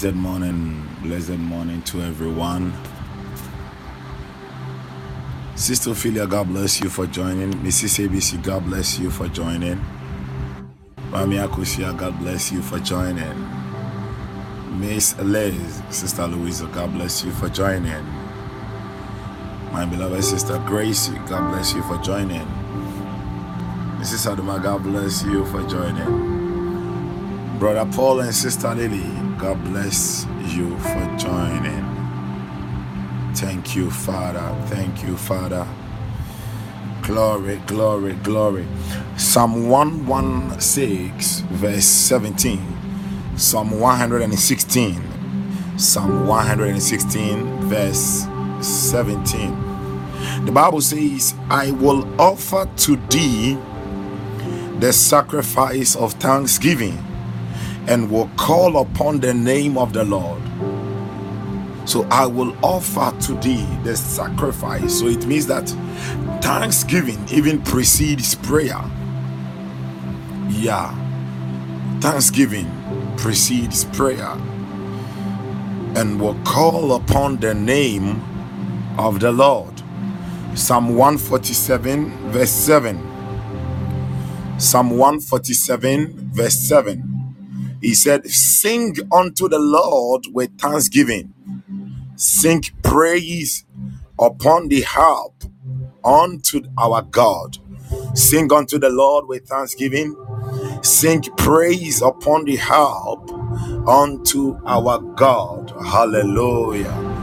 Blessed morning, blessed morning to everyone. Sister Ophelia, God bless you for joining. Mrs. ABC, God bless you for joining. Mami Akusia, God bless you for joining. Miss Liz, Sister Louisa, God bless you for joining. My beloved sister Gracie, God bless you for joining. Mrs. Adama, God bless you for joining. Brother Paul and Sister Lily, God bless you for joining. Thank you, Father. Thank you, Father. Glory, glory, glory. Psalm 116, verse 17. Psalm 116. Psalm 116, verse 17. The Bible says, I will offer to thee the sacrifice of thanksgiving and will call upon the name of the Lord. So I will offer to thee the sacrifice. So it means that thanksgiving even precedes prayer. Yeah, thanksgiving precedes prayer and will call upon the name of the Lord. Psalm 147, verse 7 Psalm 147, verse 7. He said, Sing unto the Lord with thanksgiving, sing praise upon the harp unto our God. Sing unto the Lord with thanksgiving, sing praise upon the harp unto our God. Hallelujah.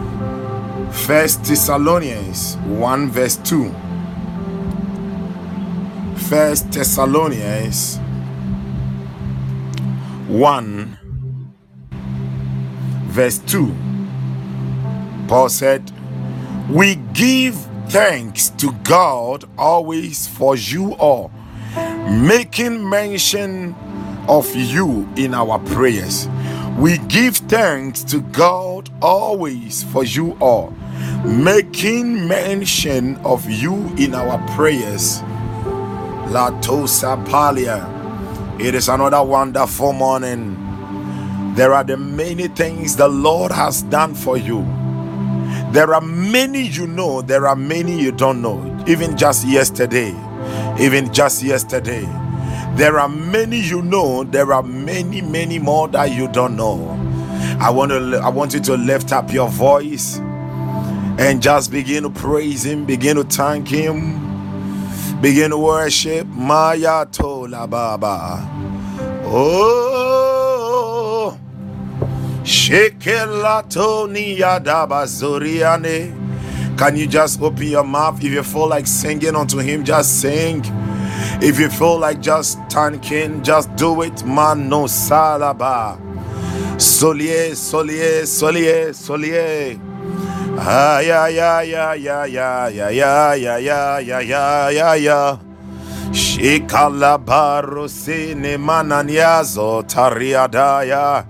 First Thessalonians 1 verse 2. First Thessalonians 1 verse 2. Paul said, We give thanks to God always for you all, making mention of you in our prayers. We give thanks to God always for you all, making mention of you in our prayers. La Tosa Palia. It is another wonderful morning. There are the many things the Lord has done for you. There are many you know, there are many you don't know. Even just yesterday, even just yesterday there are many you know, there are many, many more that you don't know. I want to I want you to lift up your voice and just begin to praise him, begin to thank him, begin to worship Maya Tola Baba. Oh Shekelato Niyadaba Zoriane. Can you just open your mouth if you feel like singing unto him? Just sing. If you feel like just thanking, just do it. Man no salaba. Solier, solier, solier, solier. Ah ya ya ya ya ya ya ya ya ya ya ya. Shikalabaro sine mananyazo tariadaya.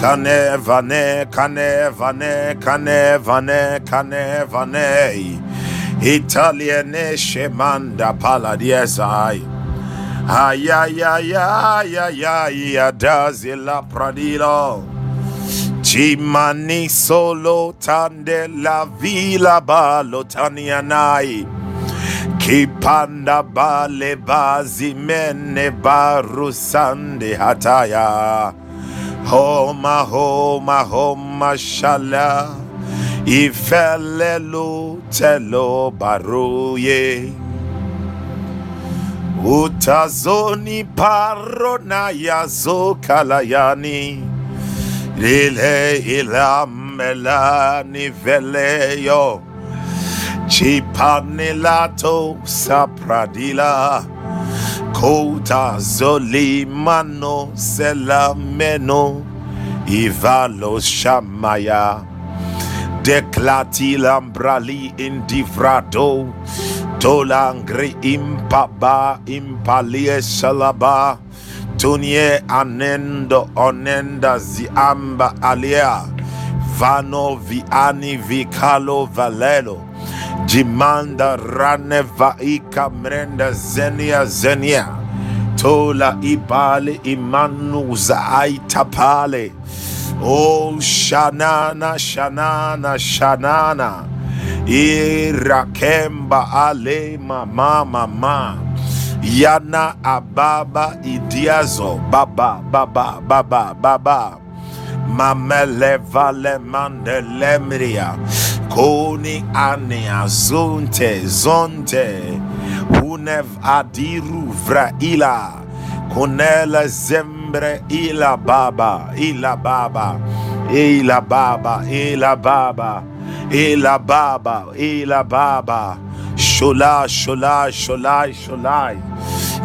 Kane vane, kane vane, kane vane, kane vane. Italiane Shemanda Paladiesai. Ay, ay, ay, ay, ay, ay, ay, Dazila Pradilo. Chimani solo tande la vila balotanianai. Kipanda bale bazi mene barusande hataya. Homa, homa, homa, shala. Ifelelu telo baruye Utazoni parona yazo kalayani Lile ilamelani veleyo Chipanilato sapradila. Kota zolimano selameno Ivalo shamaya. Declati lambrali indivrado. Tolangri impaba impalie salaba tunye anendo onenda ziamba alia vano viani vikalo valelo jimanda rane vaika mrenda zenia zenia tola ibale imanu zaaitapale Oh, Shanana, Shanana, Shanana. Irakemba ale mama mama. Yana ababa idiazo baba baba baba baba. Mamele vale mandelemria. Koni ane zonte zonte. Hunev adiru vraila. Kunela zembre ila baba, ila baba, ila baba, ila baba, ila baba, ila baba. Shola, shola, shola, shola.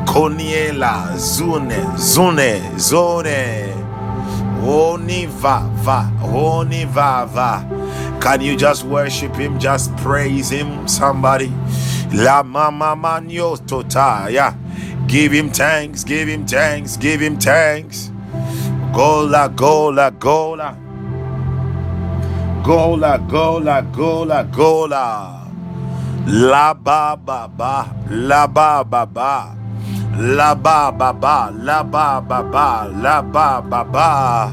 Koniela, zune, zune, zone. Oni va, va, oni va. Can you just worship him? Just praise him, somebody. La mama manyo tota, yeah. Give him thanks, give him thanks, give him thanks. Gola, gola, gola. Gola, gola, gola, gola. La ba ba ba, la ba ba ba. La ba ba ba, la ba ba ba, la ba ba ba.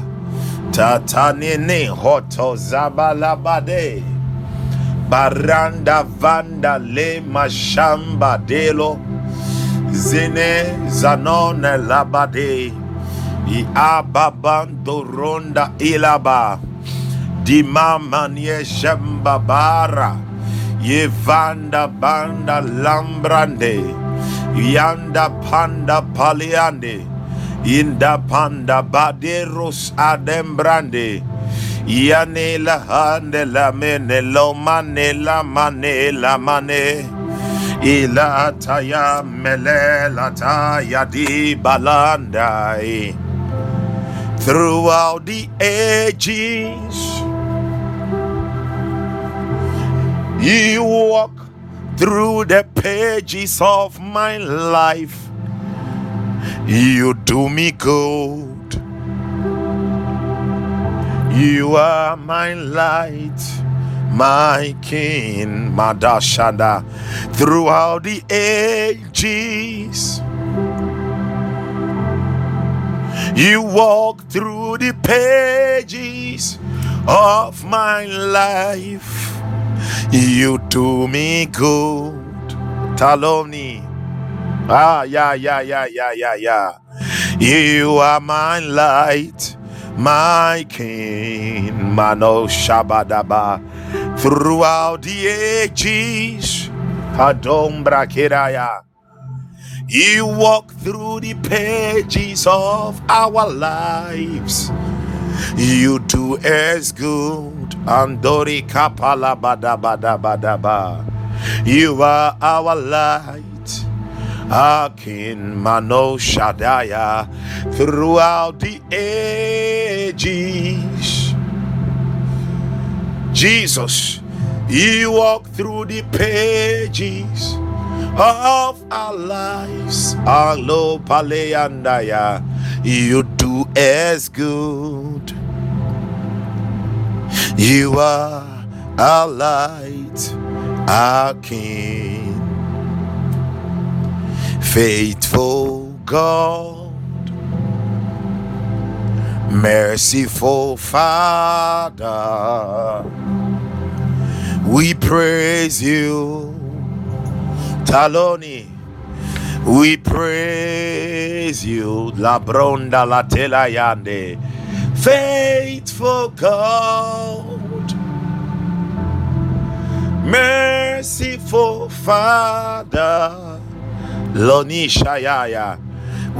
Tatanini hoto zaba la bade. Baranda vanda le mashamba delo. Zene zanone labade. I ababando ronda ilaba. Dimamanye shembabara. Yevanda banda lambrande. Yanda panda paliande. Inda panda baderos adembrande. Yane la hande la mene lo mane la mane la mane. Ilataya melela taya di balandai. throughout the ages. You walk through the pages of my life. You do me good. You are my light, my king, Madashada, throughout the ages. You walk through the pages of my life. You do me good. Taloni. Ah, yeah, yeah, yeah, yeah, yeah, yeah. You are my light, my king, Mano Shabadaba. Throughout the ages, Adombra Kiraya. You walk through the pages of our lives. You do as good. Andori kapala bada bada bada ba. You are our light, King Mano Shadaya, throughout the ages. Jesus, you walk through the pages of our lives. Alo Paleandaya, you do as good. You are our light, our King, faithful God, merciful Father. We praise you, Taloni. We praise you, La Bronda La tela Telayande faithful God, merciful Father, Lonishayaya,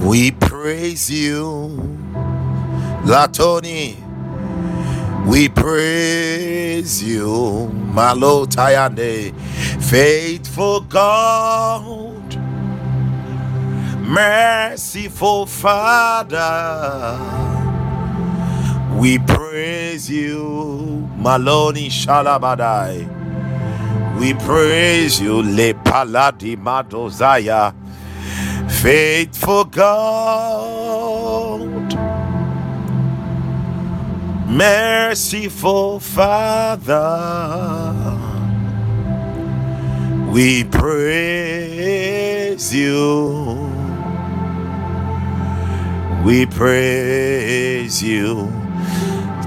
we praise you, Latoni, we praise you, Malo Tayande, faithful God, merciful Father. We praise you, Maloni Shalabadai. We praise you, Le Paladi Madozaya, faithful God, Merciful Father, we praise you. We praise you.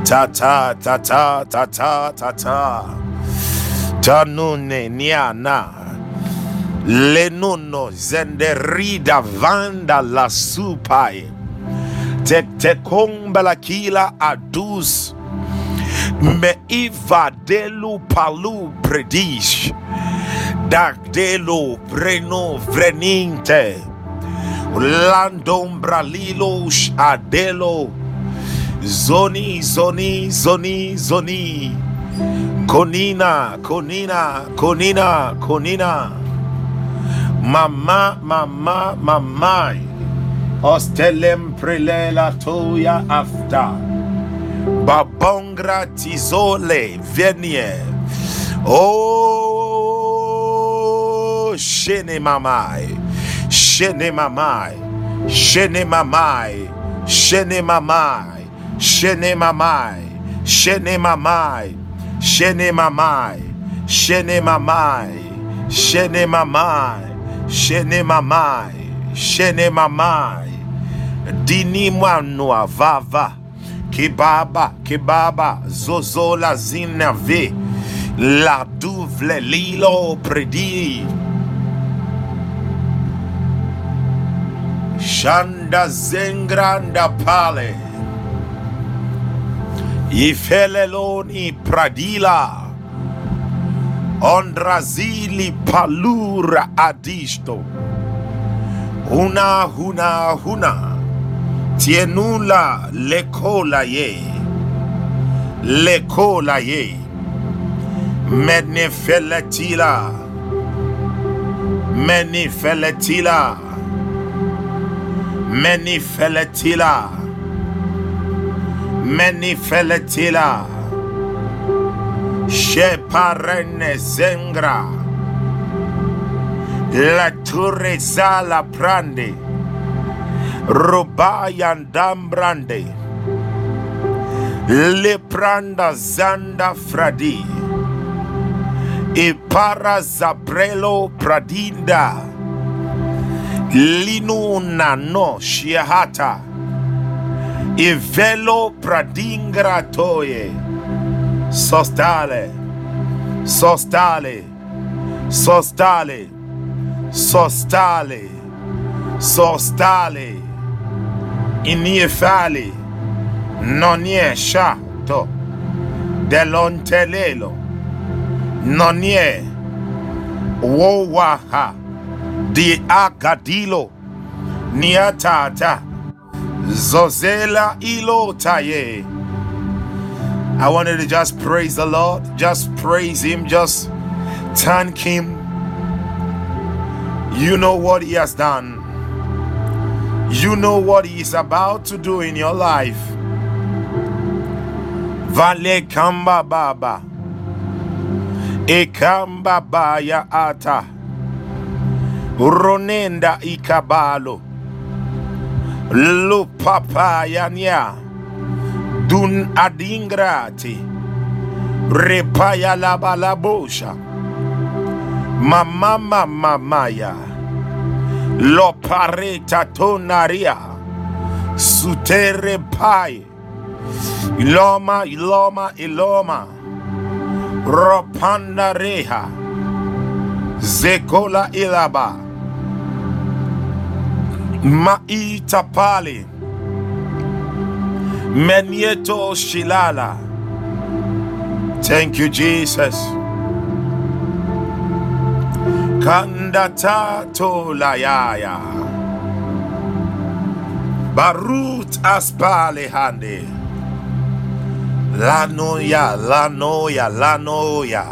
Ta ta ta ta ta ta ta ta. Tanune niana. Lenono zenderida vanda la supai te te la kila adus me iva delu palu predish dak delu breno vreninte landombra lilos adelo Zoni, Zoni, Zoni, Zoni. Konina, Konina, Konina, Konina. Mama, mama, mama. Ostelem prelela toya afta. Babongra tizole venie. Oh, shene mamai. Shene mamai. Shene mamai. Shene mamai. Shene mamai, shene mamai, shene mamai, shene mamai, shene mamai, shene mamai, shene mamai. Dini mwanua vava, kebaba, kebaba, zozola zinave, la duvle lilo predi. Shanda zengranda pale. Ifeleloni pradila. Ondrazili palura adisto. Huna huna huna. Tienula lekola ye. Lekola ye. Menefeletila. Menifeletila. Menifeletila. Menifeletila Sheparene Zengra Turre Sala Prande. Rubayan Dambrande Lepranda Zanda Fradi. Ipara Zabrelo Pradinda. Linuna no Shiahata. Ivelo Pradingra Toye. Sostale. Sostale. Sostale Sostale Sostale Iniefale Nonie Shato Delontelelo. Nonie Wowaha. Di Agadilo. Niatata Zozela Ilotaye. I wanted to just praise the Lord, just praise Him, just thank Him. You know what He has done, you know what He is about to do in your life. Vale Kamba Baba. Ekamba Baya Ata. Ronenda Ikabalo. Lupapayanya Dun adingrati Repaya labalabosha Mama mama maya Lo pareta tonaria Sutere pai Iloma iloma iloma. Ropanda reha Zekola ilaba Maita Pali Menieto Shilala. Thank you, Jesus. Kandata Tolayaya. Barut Aspale Hande. Lanoya, Lanoya, Lanoya.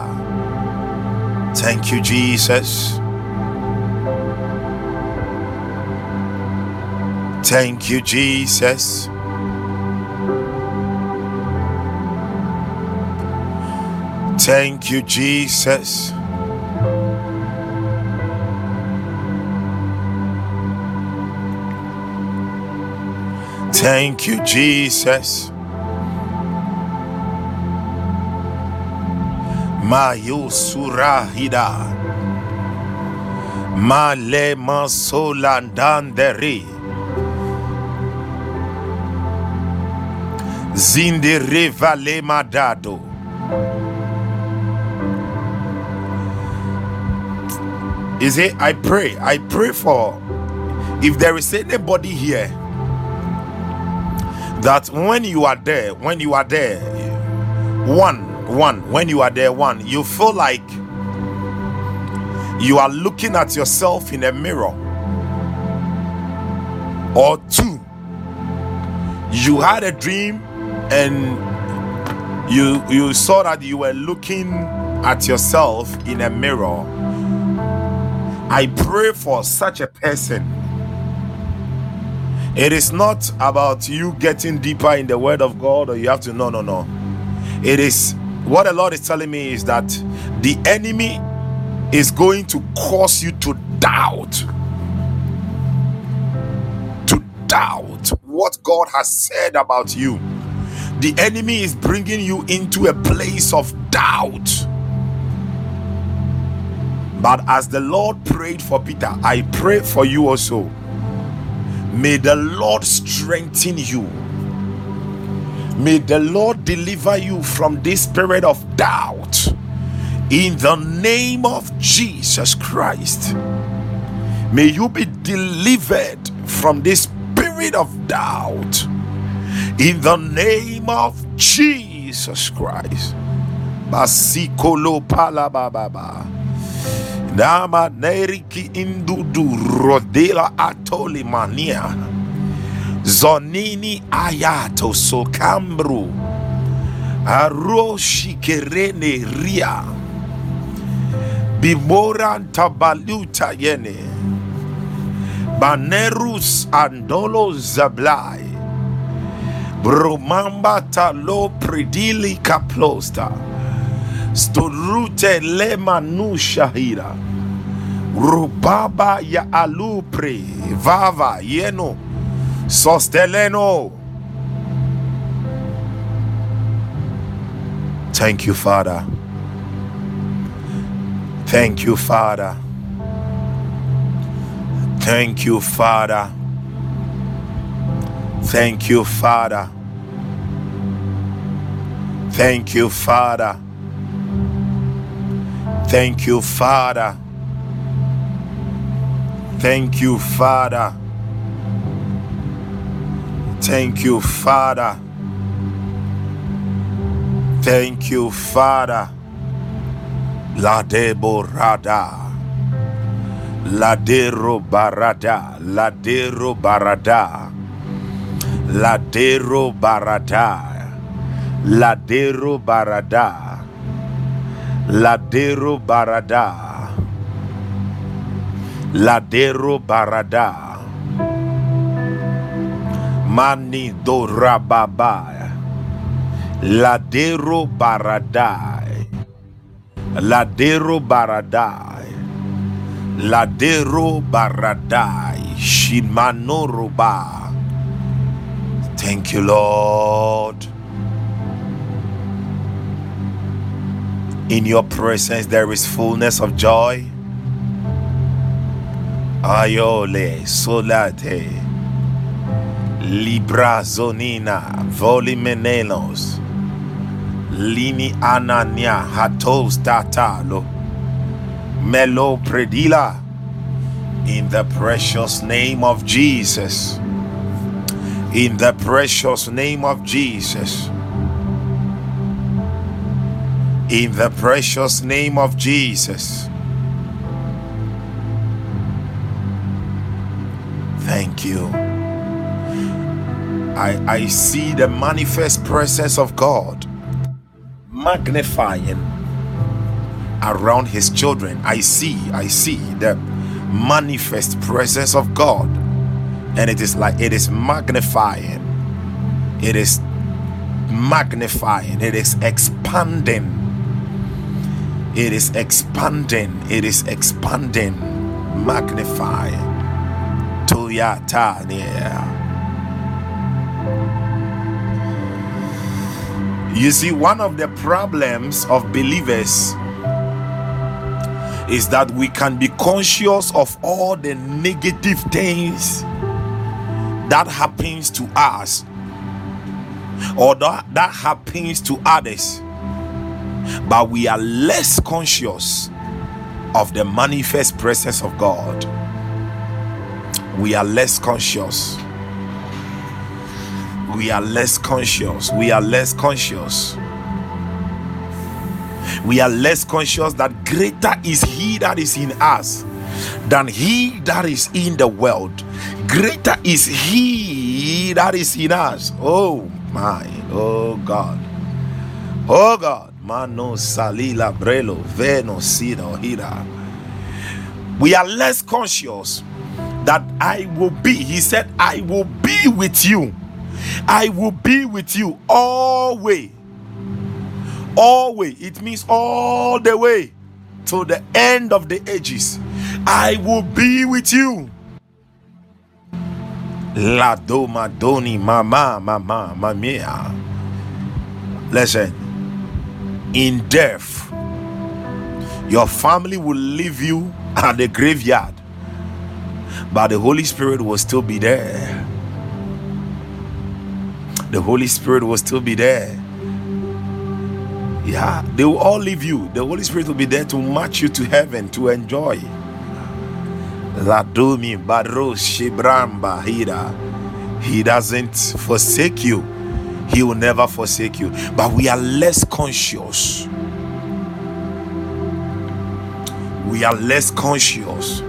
Thank you, Jesus. Thank you, Jesus. Thank you, Jesus. Thank you, Jesus. Mayo surahida. Male masolandandere. Zinde vale madado. Is it? I pray. I pray for if there is anybody here that when you are there, when you are there, one, one, when you are there, one, you feel like you are looking at yourself in a mirror, or two, you had a dream and you you saw that you were looking at yourself in a mirror. I pray for such a person it is not about you getting deeper in the word of god or you have to no no no it is what the lord is telling me is that the enemy is going to cause you to doubt to doubt what god has said about you the enemy is bringing you into a place of doubt. But as the Lord prayed for Peter, I pray for you also. May the Lord strengthen you. May the Lord deliver you from this spirit of doubt. In the name of Jesus Christ. May you be delivered from this spirit of doubt in the name of Jesus Christ. Basikolo palababa. Nama neriki indudu rodela atoli mania. Zonini ayato sokambru. Aroshi kerene ria. Bimoran tabaluta yene. Banerus andolo zablai. Bromamba talo predili kaplosta. Storute lema nu shahira. Rubaba ya alupre. Vava yeno. Sosteleno. Thank you, Father. Thank you, Father. Thank you, Father. Thank you, Father. Thank you, Father. Thank you, Father. Thank you, Father. Thank you, Father. Thank you, Father. La deborada. La dero barada. La dero barada. Ladero Barada. Ladero Barada. Ladero Barada. Ladero Barada. Mani do Rababa. Ladero Baradai. Ladero Baradai. Ladero Baradai. Shimano Roba. Thank you, Lord. In your presence there is fullness of joy. Ayole solate. Libra zonina volimenelos lini anania hatos tatalo. Melo predila. In the precious name of Jesus. In the precious name of Jesus. In the precious name of Jesus. Thank you. I, I see the manifest presence of God magnifying around his children. I see, I see the manifest presence of God and it is like it is magnifying it is magnifying it is expanding it is expanding. It is expanding. Magnifying Toyata You see, one of the problems of believers is that we can be conscious of all the negative things that happens to us or that, that happens to others, but we are less conscious of the manifest presence of God. We are less conscious. We are less conscious. We are less conscious. We are less conscious that greater is He that is in us than He that is in the world greater is he that is in us. Oh my, oh God, oh God, mano salila brelo veno sida hira. We are less conscious that I will be. He said, I will be with you. I will be with you always. Always. It means all the way to the end of the ages. I will be with you. La do madoni mama mama mamia. Listen, in death, your family will leave you at the graveyard, but the Holy Spirit will still be there. The Holy Spirit will still be there. Yeah, they will all leave you. The Holy Spirit will be there to march you to heaven to enjoy. Ladumi Baro Hida. He doesn't forsake you. He will never forsake you. But we are less conscious. We are less conscious.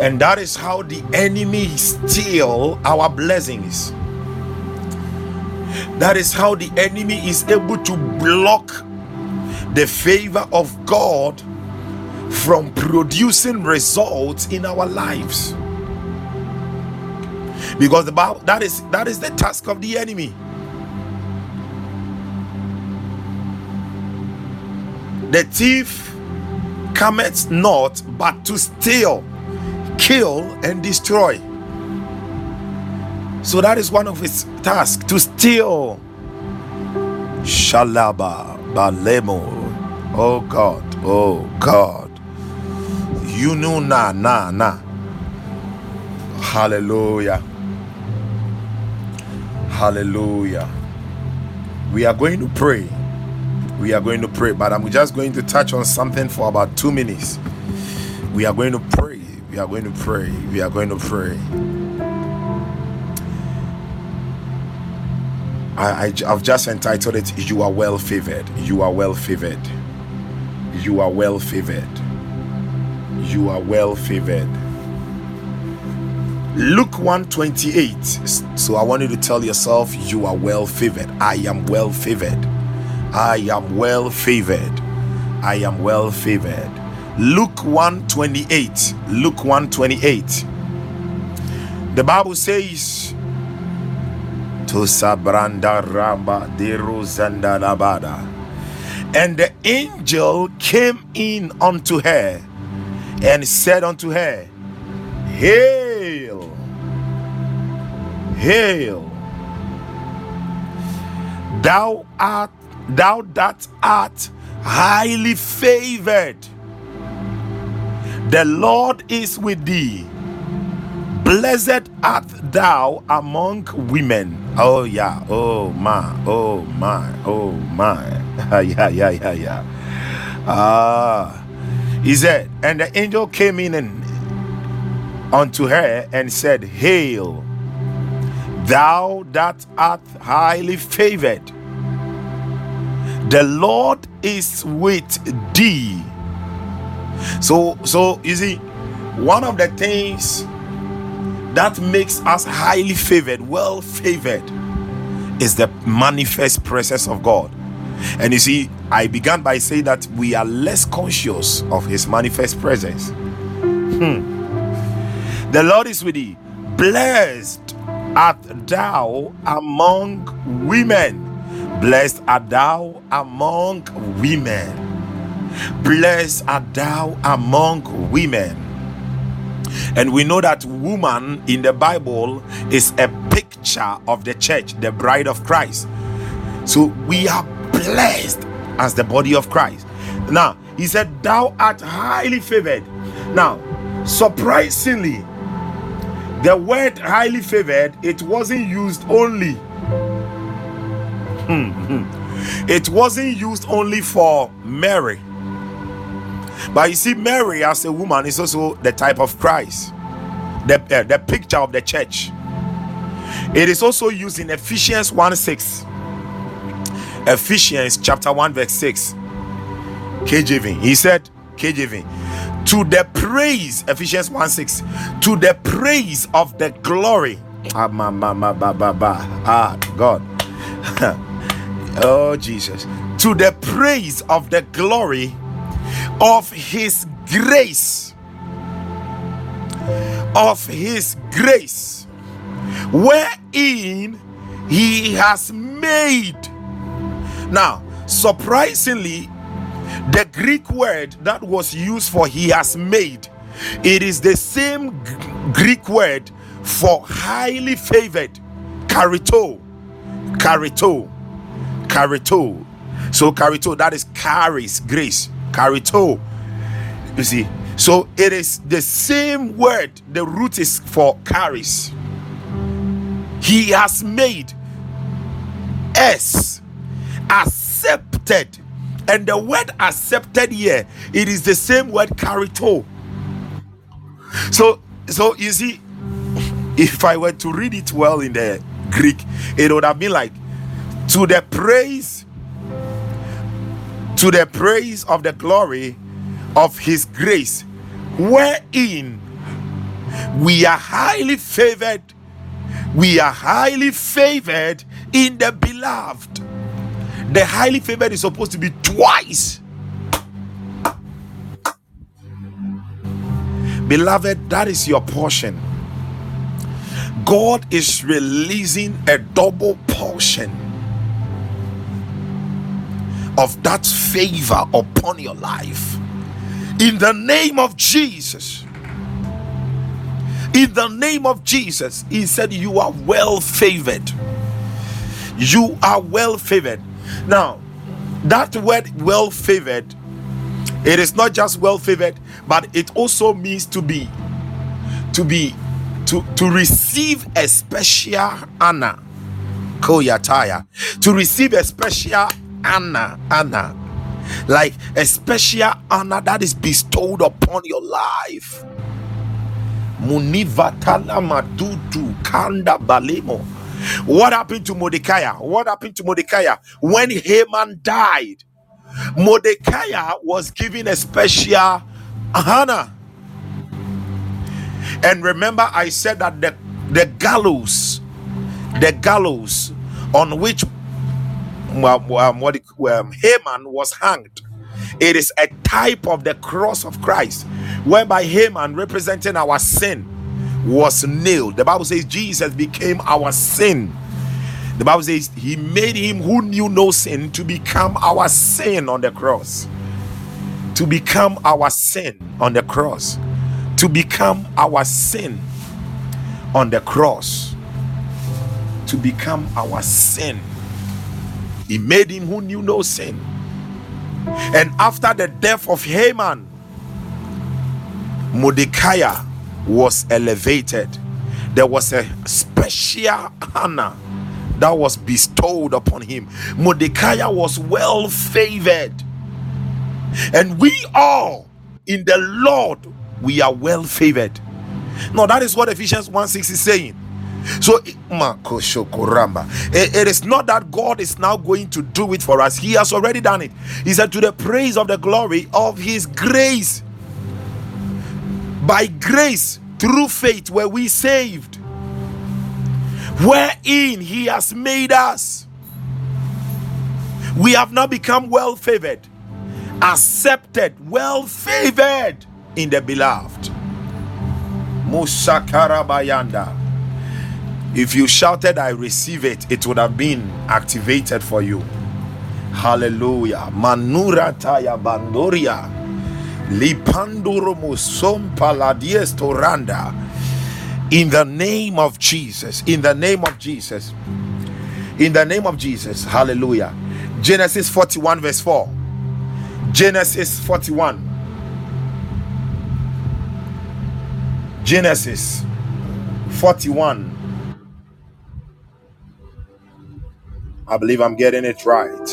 And that is how the enemy steal our blessings. That is how the enemy is able to block the favor of God from producing results in our lives because the Bible that is that is the task of the enemy The thief cometh not but to steal, kill, and destroy. So that is one of his tasks to steal. Shalaba Balemo. Oh God, oh God. You know na na na. Hallelujah. Hallelujah. We are going to pray. We are going to pray, but I'm just going to touch on something for about two minutes. We are going to pray. We are going to pray. We are going to pray. I, I, have just entitled it, You Are Well Favored. You are well favored. You are well favored. You are well favored. Luke 128. So I want you to tell yourself, You are well favored. I am well favored. I am well favored. I am well favored. Luke 128. Luke 128. The Bible says, to Sabranda Ramba de Rosanda. And the angel came in unto her and said unto her, Hail, hail, thou art thou that art highly favored. The Lord is with thee. Blessed art thou among women. Oh yeah. Oh my. Oh my. Oh my. yeah, yeah, yeah, yeah. Ah. He said, and the angel came in and unto her and said, Hail, thou that art highly favored. The Lord is with thee. So, so you see, one of the things that makes us highly favored, well favored, is the manifest presence of God. And you see, I began by saying that we are less conscious of His manifest presence. Hmm. The Lord is with thee. Blessed art thou among women. Blessed art thou among women. Blessed art thou among women. And we know that woman in the Bible is a picture of the church, the bride of Christ. So we are blessed as the body of Christ. Now, he said, Thou art highly favored. Now, surprisingly, the word highly favored, it wasn't used only. Hmm, hmm. it wasn't used only for Mary but you see, Mary as a woman is also the type of Christ, the, uh, the picture of the church. It is also used in Ephesians 1 6. Ephesians chapter 1, verse 6. KJV. He said, KJV, to the praise, Ephesians 1 6, to the praise of the glory. Ah, ma, ma, ma, ba, ba, ba. ah God. oh, Jesus. To the praise of the glory of his grace. Of his grace. Wherein he has made. Now surprisingly the greek word that was used for he has made it is the same greek word for highly favored charitoo charitoo charitoo so charitoo that is charis grace Charitoo. You see, so it is the same word, the root is for charis. He has made us accepted. And the word accepted here, it is the same word charitoo. So, so you see, if I were to read it well in the Greek, it would have been like to the praise to the praise of the glory of his grace, wherein we are highly favored. We are highly favored in the beloved. The highly favored is supposed to be twice. Beloved, that is your portion. God is releasing a double portion of that favor upon your life. In the name of Jesus. In the name of Jesus, he said, You are well favored. You are well favored. Now, that word well favored, it is not just well favored, but it also means to be, to be, to, to receive a special honor. Koyataya. To receive a special honor, honor. Like a special honor that is bestowed upon your life. Madudu kanda. What happened to Mordecai? What happened to Mordecai when Haman died? Mordecai was given a special honor. And remember, I said that the, the gallows, the gallows on which um, what um, Haman was hanged, it is a type of the cross of Christ whereby Haman, representing our sin, was nailed. The Bible says Jesus became our sin. The Bible says he made him who knew no sin to become our sin on the cross. To become our sin on the cross. To become our sin on the cross. To become our sin. He made him who knew no sin. And after the death of Haman, Mordecai was elevated. There was a special honor that was bestowed upon him. Mordecai was well favored. And we all in the Lord, we are well favored. Now, that is what Ephesians 1 6 is saying. So, eh, it is not that God is now going to do it for us, He has already done it. He said, To the praise of the glory of His grace by grace through faith were we saved, wherein he has made us. We have now become well favored, accepted, well favored in the beloved. Musakarabayanda. If you shouted, I receive it, it would have been activated for you. Hallelujah. Manura taya bandoria. Lipanduro toranda. In the name of Jesus. In the name of Jesus. In the name of Jesus. Hallelujah. Genesis 41, verse 4. Genesis 41. Genesis 41. I believe I'm getting it right.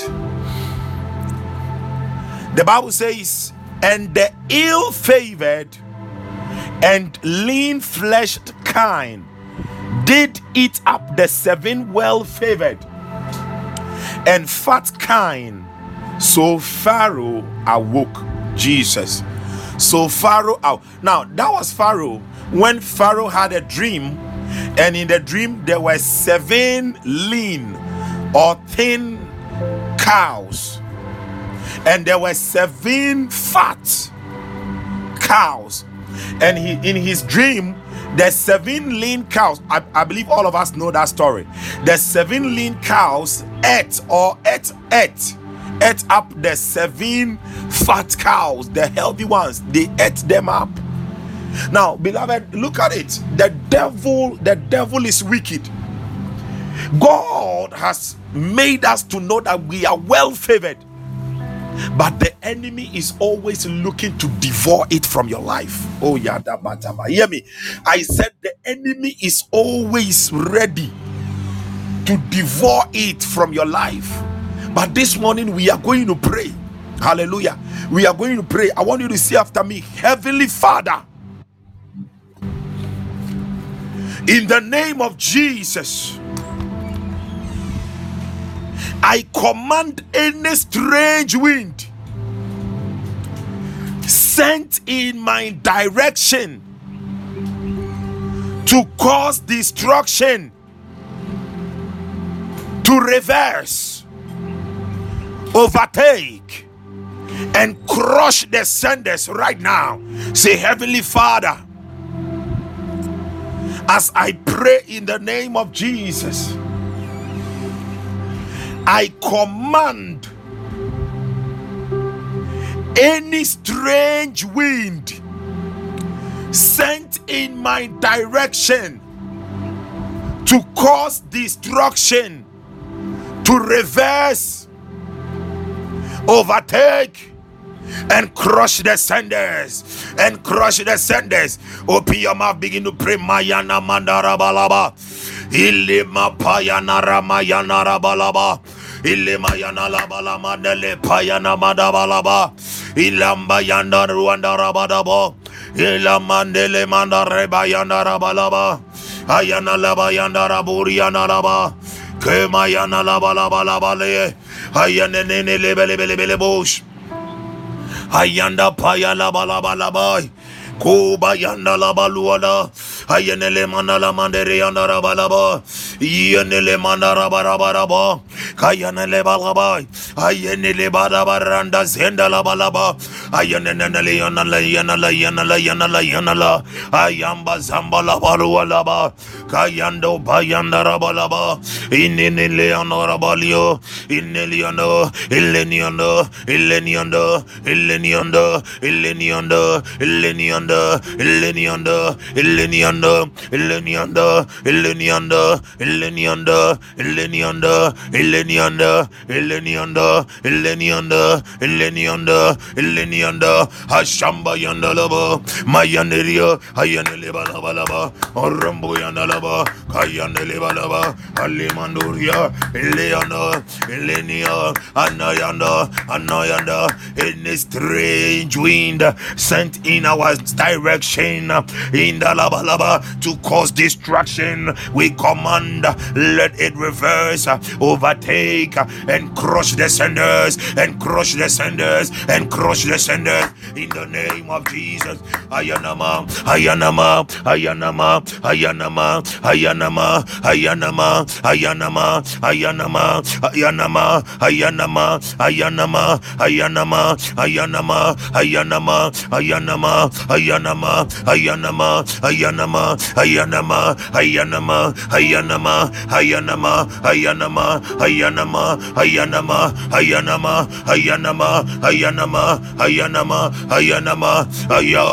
The Bible says, and the ill favored and lean fleshed kind did eat up the seven well favored and fat kind. So Pharaoh awoke Jesus. So Pharaoh out. Now that was Pharaoh when Pharaoh had a dream, and in the dream there were seven lean or thin cows. And there were seven fat cows. And he in his dream the seven lean cows I, I, believe all of us know that story. The seven lean cows ate or ate ate ate up the seven fat cows the healthy ones. They ate them up. Now beloved look at it. The devil the devil is wicked. God has made us to know that we are well favored but the enemy is always looking to devour it from your life. Oh, yeah, that matter. hear me. I said the enemy is always ready to devour it from your life. But this morning we are going to pray. Hallelujah. We are going to pray. I want you to see after me, Heavenly Father, in the name of Jesus. I command any strange wind sent in my direction to cause destruction to reverse, overtake, and crush the senders right now. Say, Heavenly Father, as I pray in the name of Jesus I command any strange wind sent in my direction to cause destruction, to reverse, overtake, and crush the senders and crush the senders. Open your mouth, begin to pray. Mayana mandara balaba. Ilima payana ramayana rabalaba. Ilima yana labalama nele payana madabalaba. Ilamba yanda ruanda rabadabo. Ilamandele manda reba yanda rabalaba. Ayana laba yanda raburi yana laba. Kema yana laba laba laba le. Ayane nene lebe lebe lebe lebe bosh. Ayanda paya laba laba Koba yanda la baluada. Ayenele mana la mandere yanda rabalaba. Yenele mana rabarabaraba. Kayanele balaba. Ayenele barabaranda zenda la balaba. Ayenele yana la yana la yana la yana la yana la. Ayamba zamba la baluala ba. Kayando bayanda rabalaba. Inenele yana rabalio. Ineliano. Ileniano. Ileniano. Ileniano. Ileniano. Ileniano. Ileniando. Ileniando. Ileniando. Ileniando. Ileniando. Ileniando. Ileniando. Ileniando. Ileniando. Ileniando. Ileniando. Ileniando. Hashamba yanda laba. Mayaneria. Hayanele balaba laba. Orambo yanda laba. Kayanele balaba. Alimanduria. Ileana. Ilenia. Anayanda. Anayanda. Any strange wind sent in our direction in the laba laba to cause destruction. We command, let it reverse, overtake, and crush the senders, and crush the senders, and crush the senders in the name of Jesus. Ayanama, Ayanama, Ayanama, Ayanama, Ayanama, Ayanama, Ayanama, Ayanama, Ayanama, Ayanama, Ayanama, Ayanama, Ayanama, Ayanama, Ayanama, Ayanama, Ayanama, Ayanama, Ayanama, Ayanama, Ayanama, Ayanama, Ayanama, Ayanama, Ayanama, Ayanama, Ayanama, Ayanama, Ayanama, Ayanama, Aya,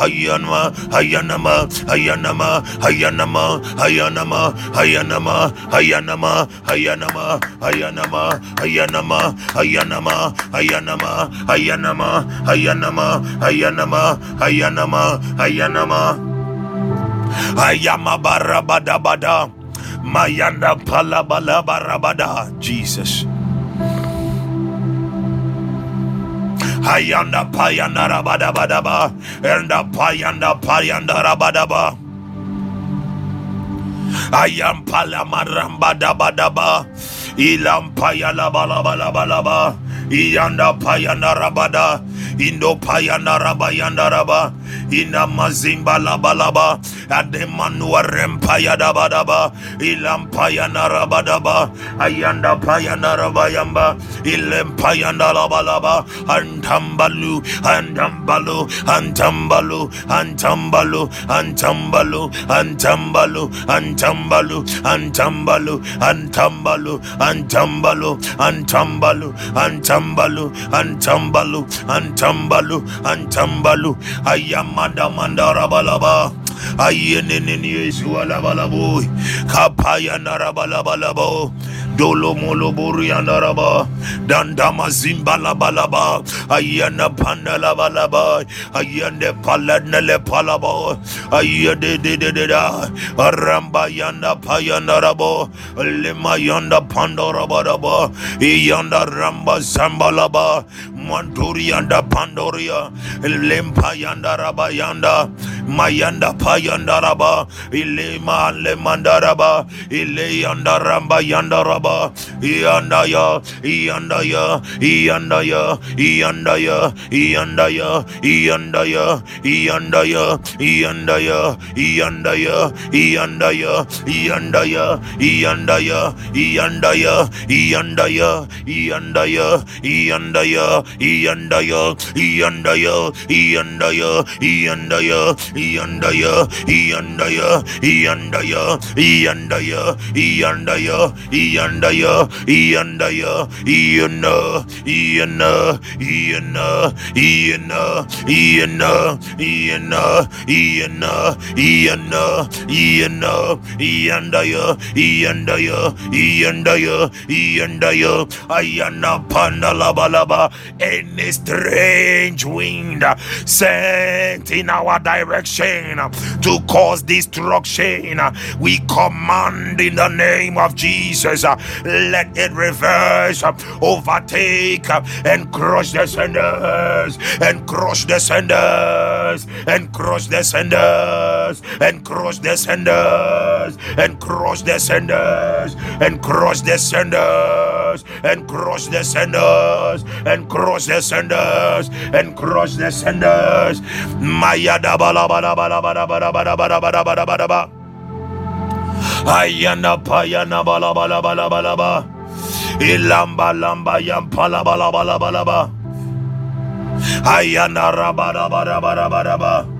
Ayanama, Ayanama, Ayanama, Ayanama, Ayanama, Ayanama, Ayanama, Ayanama, Ayanama, Ayanama, Ayanama, Ayanama, Ayanama, Ayanama, Ayanama, Ayanama, Ayanama, Ayanama, bada, Mayanda bada Jesus. Ayanda Payanda Rabadabadaba, and the Payanda Payanda Rabadaba. Ayam bada daba daba. Ilam payala balaba laba laba. Iyanda payanda rabada. Indo payanda rabayanda raba. Ina mazimba laba laba. Ademanua rempaya daba daba. Rabadaba. Ayanda payanda rabayamba. Ilem payanda laba laba. Antambalu. Antambalu. Antambalu. Antambalu. Antambalu. Antambalu. Antambalu. Antambalu. Antambalu antambalu antambalu antambalu antambalu antambalu antambalu. Ayamada mandarabalaba ayeneneni yeshua labalabo kapaya Narabalabalabo. dolo molo burianaraba dandama zimbalabalaba ayana pandalabalaba ayande palanele palabo ayede de de da. Ramba yanda payanarabo lema yanda pan yanda pandora baraba. Ramba zambalaba. Manturi yanda pandoria. Lempa yanda raba yanda. Mayanda payanda raba. Ilema lemanda raba. Ile yanda ramba yanda raba. Yanda ya. Yanda ya. Yanda ya. Yanda ya. Yanda ya. Yanda ya. Yanda ya. Yanda ya. Yanda ya. Yanda ya. Yanda ya. Yanda ya. Yanda ya. Yanda ya. Yanda ya. Yanda ya. Yandaya, Yandaya, Yandaya, Yandaya, Yandaya, Yandaya, Yandaya, Yandaya, Yandaya, Yandaya, Yandaya, Yana, Yana, Yana, Yana, Yana, Yana, Yana, Yana, Yana, Yandaya, Yandaya, Yandaya, Yandaya, Ayana Pandalabalaba, any strange wind sent in our direction to cause destruction, we command in the name of Jesus, let it reverse, overtake, and crush the senders, and crush the senders, and crush the senders, and crush the senders, and crush the senders, and crush the senders, and crush the senders, and crush the senders, and crush the senders. Maya da ba la ba la ba la ba la ba la ba la ba la ba la ba la ba la ba. Ayana payana ba la ba la ba la ba la ba. Ilamba lamba yam pala ba la ba la ba la ba. Ayana da ba la ba la ba la ba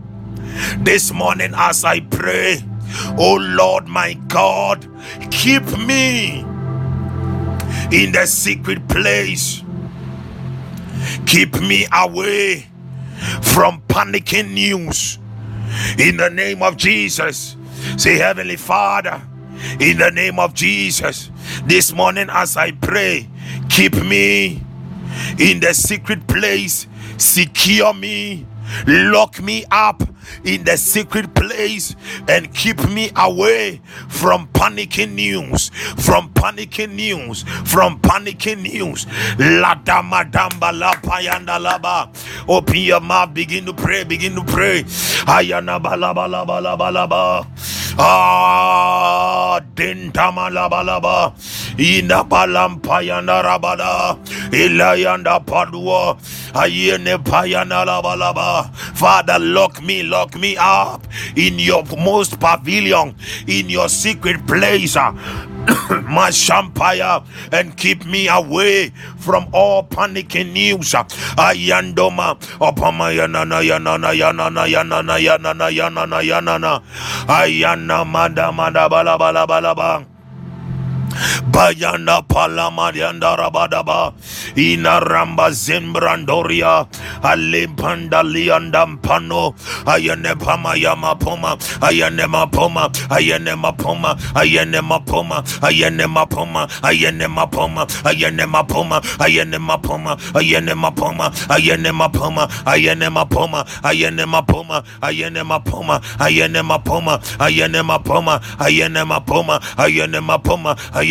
This morning as I pray, oh Lord my God, keep me in the secret place. Keep me away from panicking news. In the name of Jesus. Say, Heavenly Father, in the name of Jesus, this morning as I pray, keep me in the secret place, secure me, lock me up in the secret place and keep me away from panicking news from panicking news from panicking news. La dama damba la payanda laba open your mouth begin to pray begin to pray. Ayana bala bala bala bala ba ah dentama laba laba ina balam payanda rabada ilayanda padua ayene payana laba laba father lock me lock me up in your most pavilion in your secret place my shampire and keep me away from all panicking news. Ayandoma opama yanana yanana yanana yanana yanana yanana yanana ayana mada mada bala bala bala bala. Bayana palamarianda rabadaba ina ramba zembrandoria alimpanda liandam pano ayane pama yama poma ayane mapoma ayane mapoma ayane mapoma ayane mapoma ayane mapoma ayane mapoma ayane mapoma ayane mapoma ayene mapoma ayene mapoma ayene mapoma ayene mapoma ayene mapoma ayene mapoma ayene mapoma ayene mapoma ayene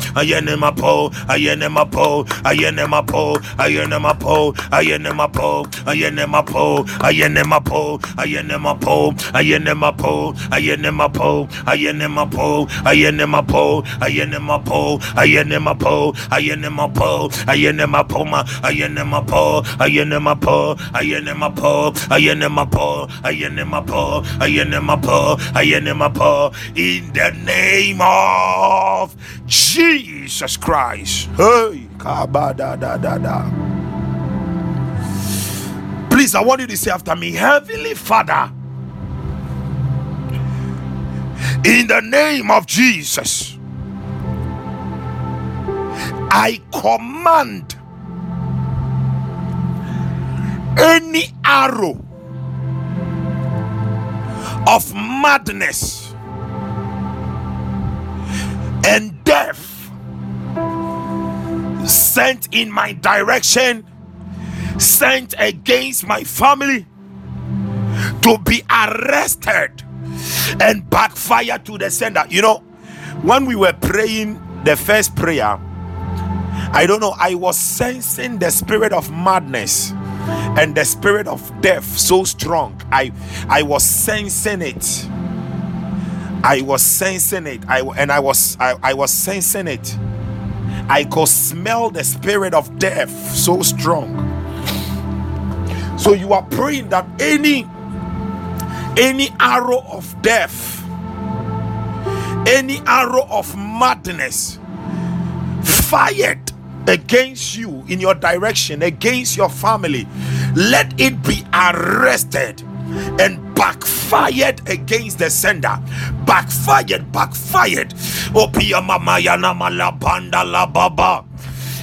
mapo ayene mapo ayene mapo ayene mapo ayene mapo ayene mapo ayene mapoma ayene mapo ayene mapo ayene mapo ayene mapo ayene mapo ayene mapo ayene mapo in my pole, I ain't in my po INMAPO INMA po I in my po INE Map I in my po Ien in my po IN my pole, I ain't in my po INMAPO I yen in my po IN my pole, I ain't in my po Ien in my po in the name of Jesus Christ. Hey Please, I want you to say after me, Heavenly Father, in the name of Jesus, I command any arrow of madness and death sent in my direction, sent against my family to be arrested and backfire to the sender. You know, when we were praying the first prayer, I don't know, I was sensing the spirit of madness and the spirit of death so strong. I I was sensing it. I was sensing it. I and I was I, I was sensing it. I could smell the spirit of death so strong. So you are praying that any any arrow of death, any arrow of madness fired against you in your direction, against your family, let it be arrested and backfired against the sender. Backfired, backfired. Opia mama yana malabanda la baba.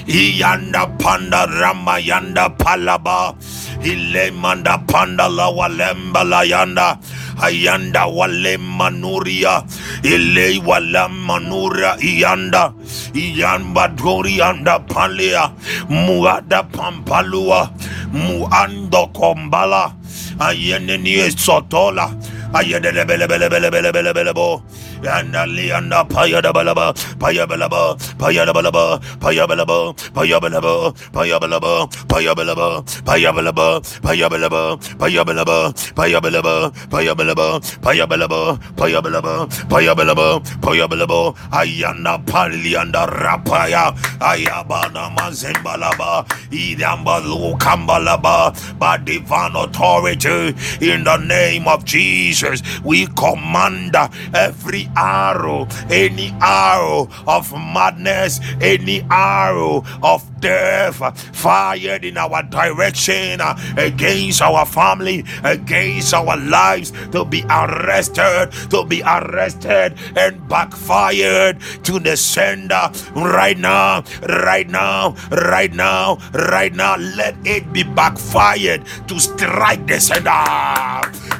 Iyanda panda ramayanda palaba. Ile manda panda la walemba la yanda. Ayanda wale manuria. Ile wala manura iyanda. Iyamba dori anda palia. Muada pampalua. Muando kombala. ahí en so Sotola Ayede bele bele bele bele bele bele bo. Yanda lianda paya da balaba. Paya balaba. Paya da balaba. Paya balaba. Paya balaba. Paya balaba. Paya balaba. Paya balaba. Paya balaba. Paya balaba. Paya balaba. Paya balaba. Paya balaba. Paya balaba. Paya balaba. Paya balaba. Ayanda palianda rapaya. Ayabana mazembalaba. Idamba lukambalaba. By divine authority in the name of Jesus, we command every arrow, any arrow of madness, any arrow of death fired in our direction against our family, against our lives, to be arrested, to be arrested and backfired to the sender right now, right now, right now, right now. Let it be backfired to strike the sender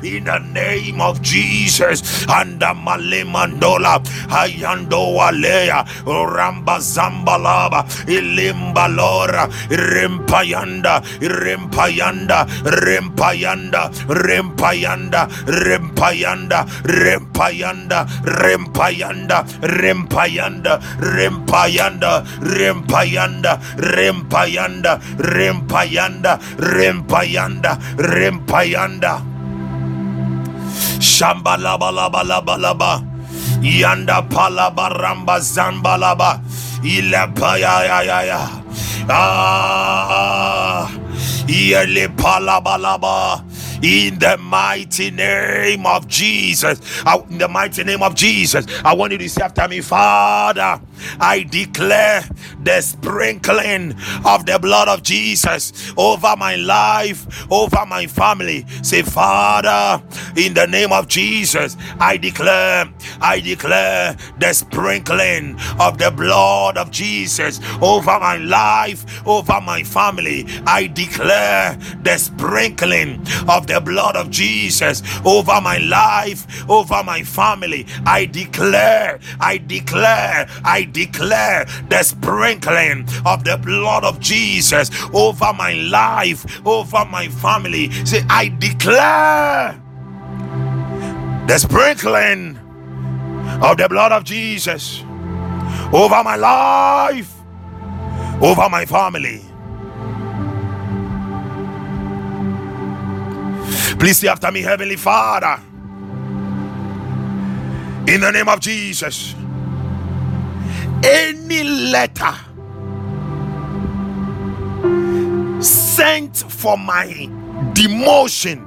in the name of Jesus. And Malemandola, Ayando Alea, Ramba Zambalaba, Ilimbalora, Rimpayanda, Rimpayanda, Rimpayanda, Rimpayanda, Rimpayanda, Rimpayanda, Rimpayanda, Rimpayanda, Rimpayanda, Rimpayanda, Rimpayanda, Rimpayanda, Rimpayanda, Rimpayanda. Shambalabalabalaba. Yanda palabaramba zambalaba. Ilepa ya ya ya ya. Ah. ah, ah. Yele palabalaba in the mighty name of Jesus. In the mighty name of Jesus, I want you to say after me, Father. I declare the sprinkling of the blood of Jesus over my life, over my family. Say, Father, in the name of Jesus, I declare, I declare the sprinkling of the blood of Jesus over my life, over my family. I declare the sprinkling of the blood of Jesus over my life, over my family. I declare, I declare, I declare the sprinkling of the blood of Jesus over my life, over my family. Say, I declare the sprinkling of the blood of Jesus over my life, over my family. Please say after me, Heavenly Father, in the name of Jesus, any letter sent for my demotion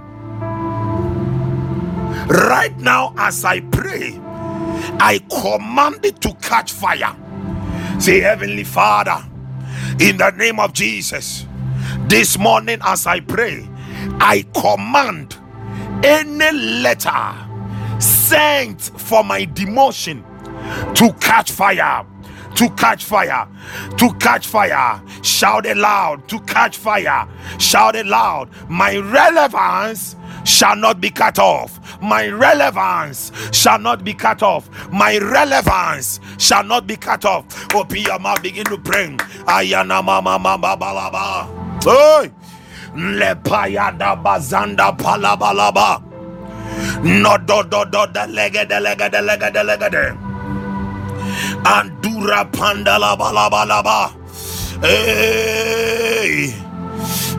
right now as I pray, I command it to catch fire. Say, Heavenly Father, in the name of Jesus, this morning as I pray, I command any letter sent for my demotion to catch fire to catch fire, to catch fire. Shout it loud, to catch fire. Shout it loud. My relevance shall not be cut off. My relevance shall not be cut off. My relevance shall not be cut off. Open your mouth, begin to pray. Ayana mama mama. Hey! Lepayada bazanda palabalaba. No do do do de lega de lega de lega de lega de. Andura pandala balabalaba. Hey!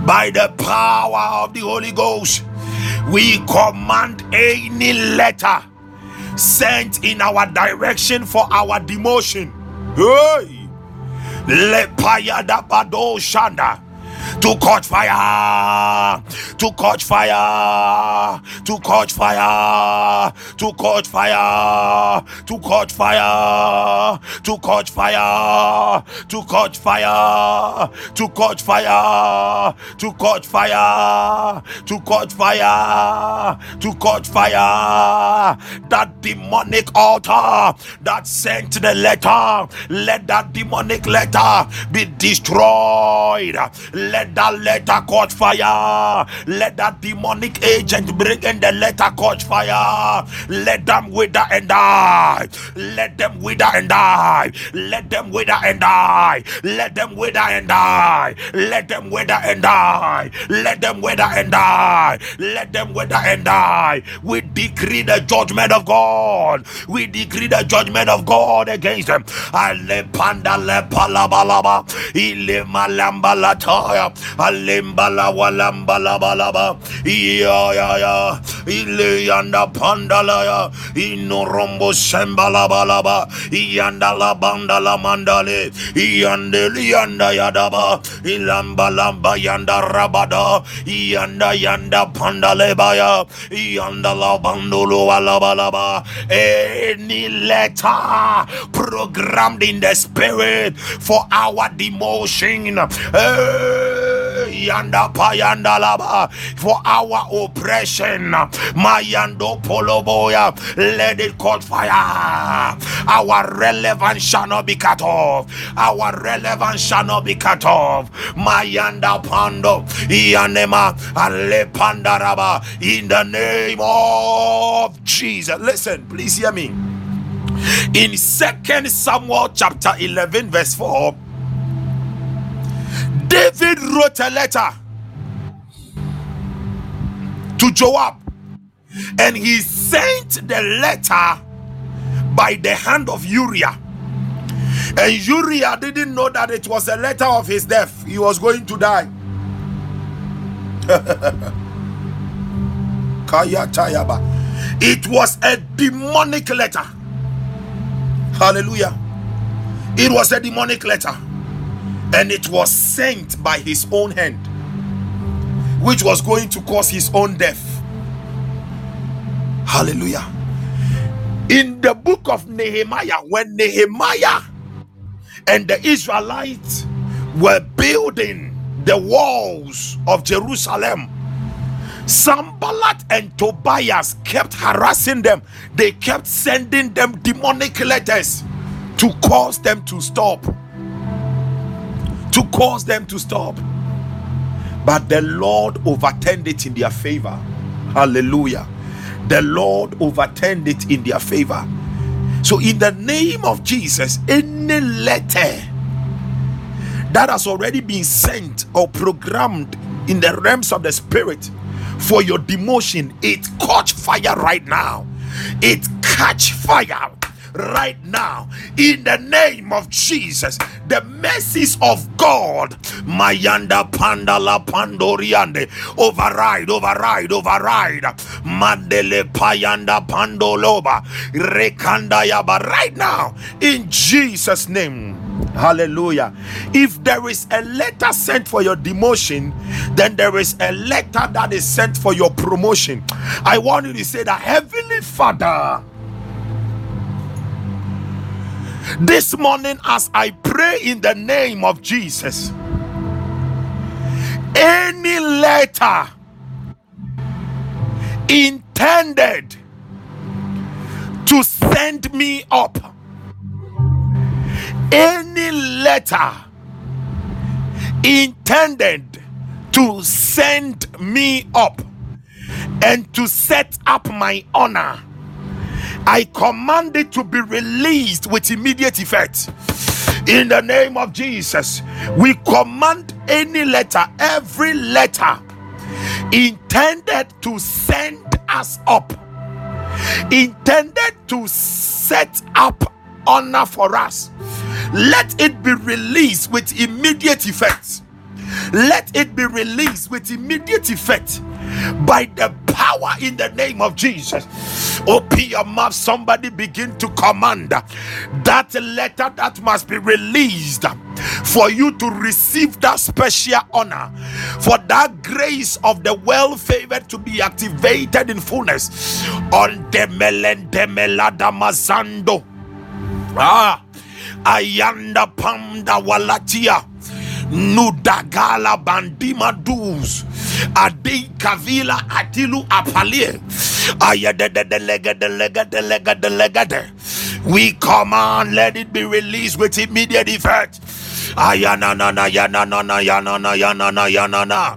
By the power of the Holy Ghost, we command any letter sent in our direction for our demotion. Hey! Lepayada bado shanda to catch fire, to catch fire, to catch fire, to catch fire, to catch fire, to catch fire, to catch fire, to catch fire, to catch fire, to catch fire, to catch fire. That demonic altar that sent the letter, let that demonic letter be destroyed. Let that letter catch fire. Let that demonic agent bring in the letter catch fire. Let them wither and die. Let them wither and die. Let them wither and die. Let them wither and die. Let them wither and die. Let them wither and die. Let them wither and die. We decree the judgment of God. We decree the judgment of God against them. Ale panda le palabalaba. Ile malambalataya ya alimbala walambala balaba ya ya ya ile yanda pandala ya. Inorombo sembala balaba yanda la banda la mandale. Yande yanda yadaba ilamba lamba yanda rabada yanda yanda pandale baya yanda la bandulu bandolo walabalaba any letter programmed in the spirit for our demotion hey, yanda payanda laba for our oppression mayando poloboya let it caught fire. Our relevance shall not be cut off. Our relevance shall not be cut off. Mayanda pando yanema ale pandaraba in the name of Jesus. Listen please hear me. In second samuel chapter 11 verse 4 David wrote a letter to Joab and he sent the letter by the hand of Uriah. And Uriah didn't know that it was a letter of his death. He was going to die. it was a demonic letter. Hallelujah. It was a demonic letter and it was sent by his own hand, which was going to cause his own death. Hallelujah. In the book of Nehemiah, when Nehemiah and the Israelites were building the walls of Jerusalem, Sanballat and Tobias kept harassing them. They kept sending them demonic letters to cause them to stop to cause them to stop. But the Lord overturned it in their favor. Hallelujah. The Lord overturned it in their favor. So, in the name of Jesus, any letter that has already been sent or programmed in the realms of the spirit for your demotion, it catch fire right now. It catch fire right now in the name of Jesus. The mercies of God, Mayanda Pandala Pandoriande, override, override, override. Mandele Payanda Pandoloba, Rekanda Yaba, right now in Jesus' name. Hallelujah. If there is a letter sent for your demotion, then there is a letter that is sent for your promotion. I want you to say that Heavenly Father this morning, as I pray in the name of Jesus, any letter intended to send me up, any letter intended to send me up and to set up my honor, I command it to be released with immediate effect. In the name of Jesus, we command any letter, every letter intended to send us up, intended to set up honor for us, let it be released with immediate effect. Let it be released with immediate effect by the power in the name of Jesus. Open your mouth, somebody begin to command that letter that must be released for you to receive that special honor, for that grace of the well favored to be activated in fullness on the Melendemelada Mazando. Ah, Ayanda Pamda Walatia. Nudagala Bandima Duz Adin Kavila Atilu Apalie. We command, let it be released with immediate effect. Ayana na na ya na na na ya na na ya na na ya na na.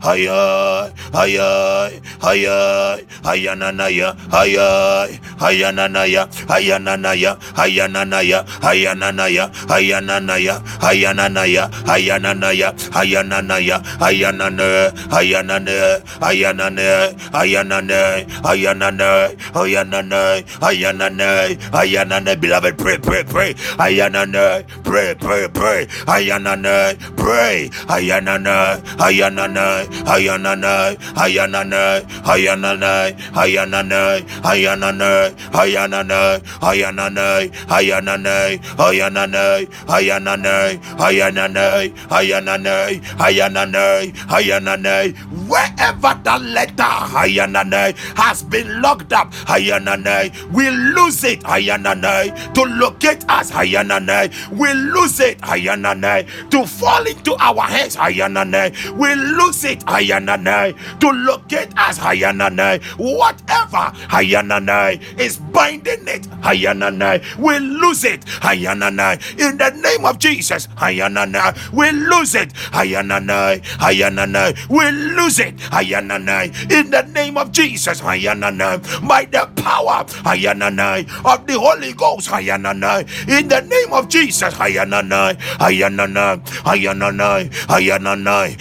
Hayay, Hayay, Hayay, Hayananaya, Hayay, Hayananaya, Hayananaya, Hayananaya, Hayananaya, Hayananaya, Hayananaya, Hayananaya, Hayananaya, Hayanane, Hayanane, Hayanane, Hayanane, Hayanane, Hayanane, Hayanane, Hayanane, beloved, pray, pray, pray, Hayanane, pray, pray, pray, Hayanane, pray, Hayanane, Hayanane, Hayanane, Hayanane, Hayanane, Hayanane, Hayanane, Hayanane, Hayanane, Hayanane, Hayanane, Hayanane, Hayanane, Hayanane, Hayanane, Hayanane, wherever the letter Hayanane has been locked up, Hayanane, we lose it, Hayanane, to locate us, Hayanane, we lose it, Hayanane, to fall into our hands, Hayanane, we lose it, Hayanane, to locate us, Hayanane, whatever Hayanane is binding it, Hayanane, we lose it, Hayanane, in the name of Jesus, Hayanane, we lose it, Hayanane, Hayanane, we lose it, Hayanane, in the name of Jesus, Hayanane, by the power, Hayanane, of the Holy Ghost, Hayanane, in the name of Jesus, Hayanane, Hayanane, Hayanane, Hayanane,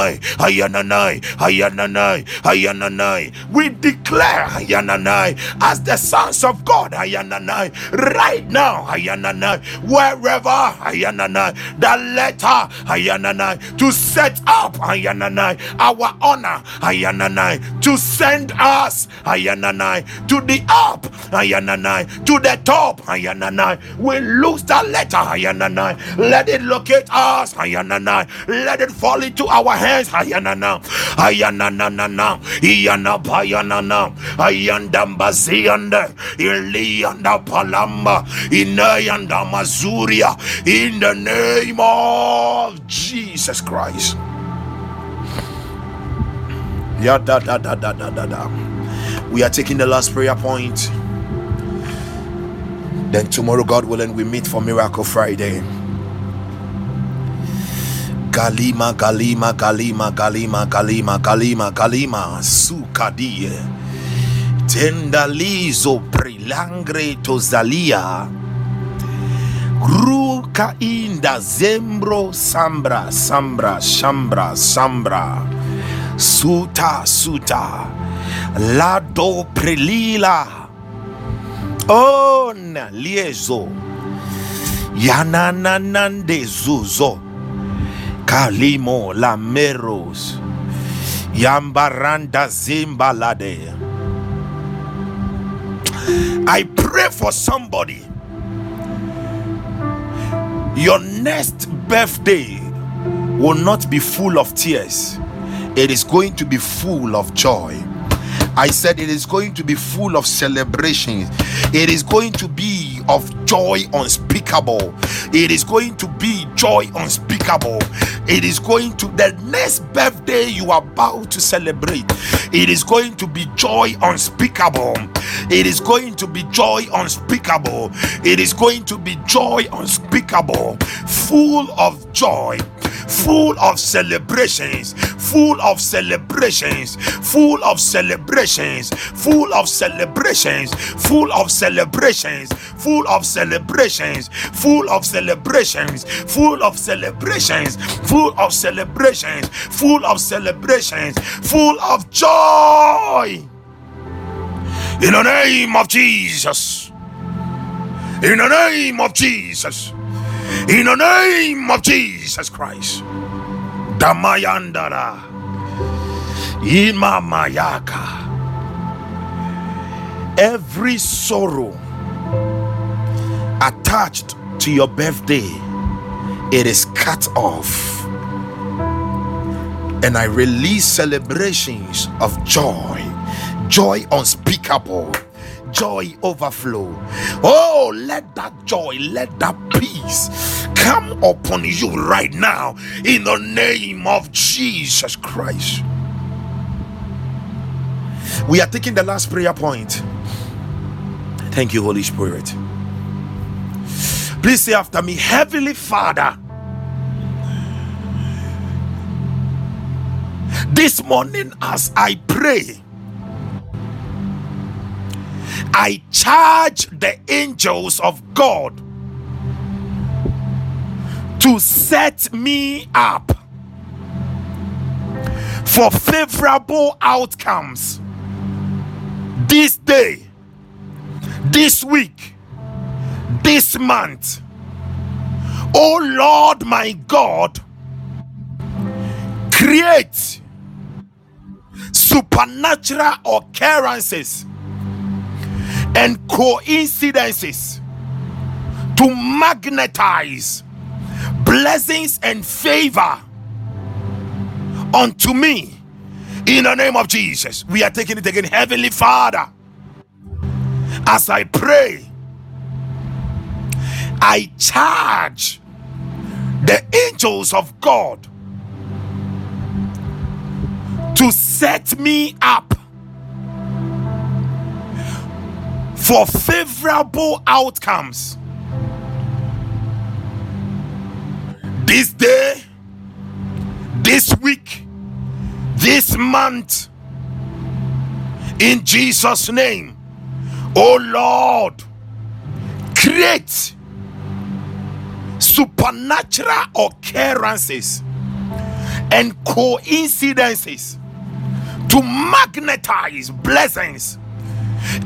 Hayanane, Hayanane, Hayanane, Hayanane, we declare Hayanane as the sons of God, Hayanane, right now, Hayanane, wherever Hayanane, the letter Hayanane to set up Hayanane, our honor, Hayanane, to send us Hayanane to the up, Hayanane, to the top, Hayanane. We lose that letter, Hayanane. Let it locate us, Hayanane. Let it fall into our hands, Hayanana, Hayanana, Iyana Payanana, Ayandambazianda, Ilianda Palamba, Inayanda Mazuria, in the name of Jesus Christ. Yeah, da, da, da, da, da, da, da. We are taking the last prayer point. Then tomorrow, God willing, we meet for Miracle Friday. Galima, Galima, Galima, Galima, Galima, Galima, Galima, Sukadie. Tendalizo prilangre tozalia. Ruka inda zembro sambra, sambra, shambra, sambra. Suta, suta. Lado prelila. On liezo. yanananande zuzo. Kalimo lameros. Yambaranda zimbalade. I pray for somebody Your next birthday will not be full of tears, it is going to be full of joy. I said it is going to be full of celebrations. It is going to be of joy unspeakable. It is going to be joy unspeakable. It is going to the next birthday you are about to celebrate. It is going to be joy unspeakable. It is going to be joy unspeakable. It is going to be joy unspeakable, full of joy full of celebrations, full of celebrations, full of celebrations, full of celebrations, full of celebrations, full of celebrations, full of celebrations, full of celebrations, full of celebrations, full of celebrations, full of joy. In the name of Jesus. In the name of Jesus. In the name of Jesus Christ. Damayandara. Imamayaka. Every sorrow attached to your birthday, it is cut off. And I release celebrations of joy, joy unspeakable joy overflow. Oh, let that joy, let that peace come upon you right now in the name of Jesus Christ. We are taking the last prayer point. Thank you, Holy Spirit. Please say after me, Heavenly Father. This morning, as I pray, I charge the angels of God to set me up for favorable outcomes this day, this week, this month. Oh Lord my God, create supernatural occurrences and coincidences to magnetize blessings and favor unto me in the name of Jesus. We are taking it again, Heavenly Father. As I pray, I charge the angels of God to set me up for favorable outcomes. This day, this week, this month, in Jesus' name, oh Lord, create supernatural occurrences and coincidences to magnetize blessings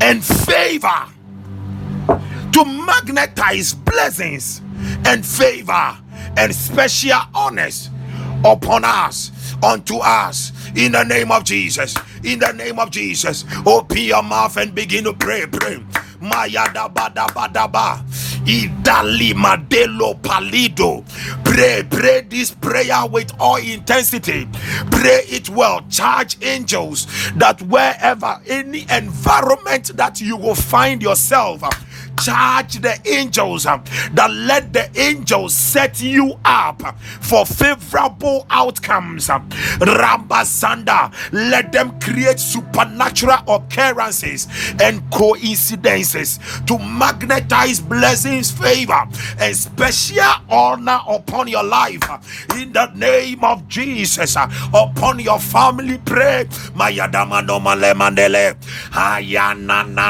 and favor to magnetize blessings and favor and special honors upon us unto us in the name of Jesus in the name of Jesus open your mouth and begin to pray pray Mayada bada bada ba. Idali madelo palido. Pray, pray this prayer with all intensity. Pray it well. Charge angels that wherever any environment that you will find yourself charge the angels um, that let the angels set you up for favorable outcomes. Um, Rambasanda, let them create supernatural occurrences and coincidences to magnetize blessings, favor, and special honor upon your life. In the name of Jesus, uh, upon your family, pray. Mayadama no male mandele. Ayana na.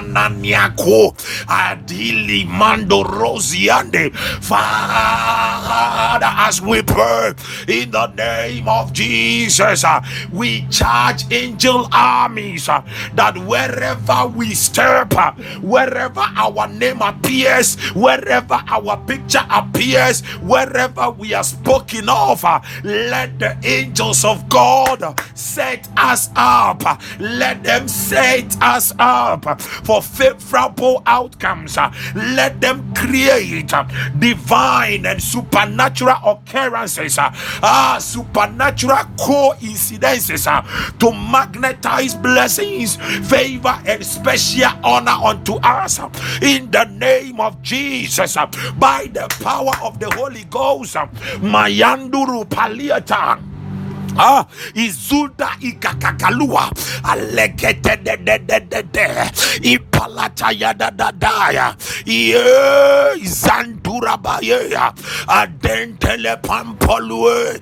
Adi Ili Mando Rosiande. Father, as we pray in the name of Jesus, uh, we charge angel armies uh, that wherever we step, uh, wherever our name appears, wherever our picture appears, wherever we are spoken of, let the angels of God set us up. Let them set us up for favorable outcomes let them create uh, divine and supernatural occurrences, uh, uh, supernatural coincidences uh, to magnetize blessings, favor, and special honor unto us in the name of Jesus by the power of the Holy Ghost. Mayanduru Paliata. Ah, izuda ikakakalua. Alekete de de de de de ipalata ya adentele pampolue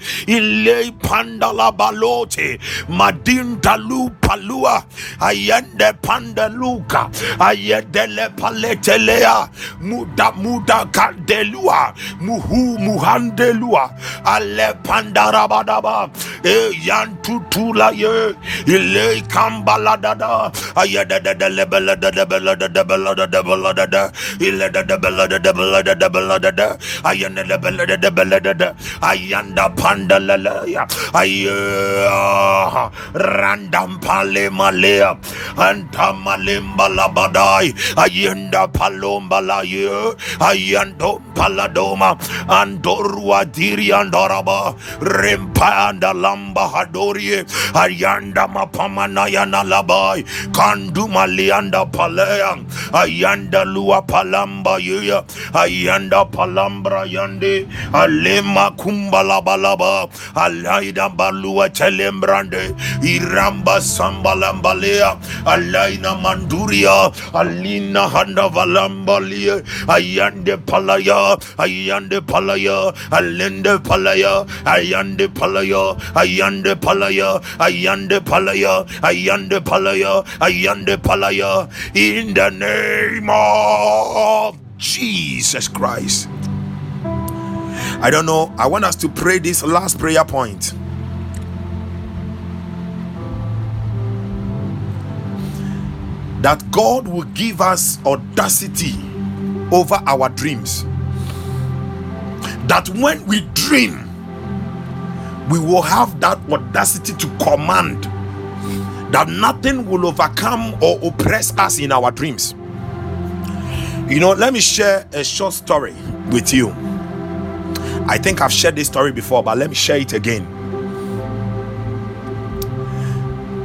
balote madinda lu palua ayende pandaluka ayedele paletelea. Muda muda kandelua. Muhu muhandelua. Ale pandarabadaba Eh, yantutula ye. Ile kambala dada ayada da da lebela da da bela da da bela da da bela da da ile da da bela da da bela da da bela da da ayana da bela da da bela da da ayanda panda la la ya. Ay ah, randam pale malea anta malimba la badai. Ayenda palomba la ye. Ayando paladoma andorua diri andoraba rempa anda lamba hadorie ayanda mapamana yana labai kandu malianda palea ayanda lua palamba ye ayanda palambra yande alema kumbala balaba alaida balua telembrande iramba sambalambalea alaina manduria alina handa valambalie ayande palaya ayande palaya alende palaya ayande palaya ayande palaya ayande palaya ayande palaya ayande palaya. In the name of Jesus Christ. I don't know. I want us to pray this last prayer point. That God will give us audacity over our dreams. That when we dream, we will have that audacity to command that nothing will overcome or oppress us in our dreams. You know, let me share a short story with you. I think I've shared this story before, but let me share it again.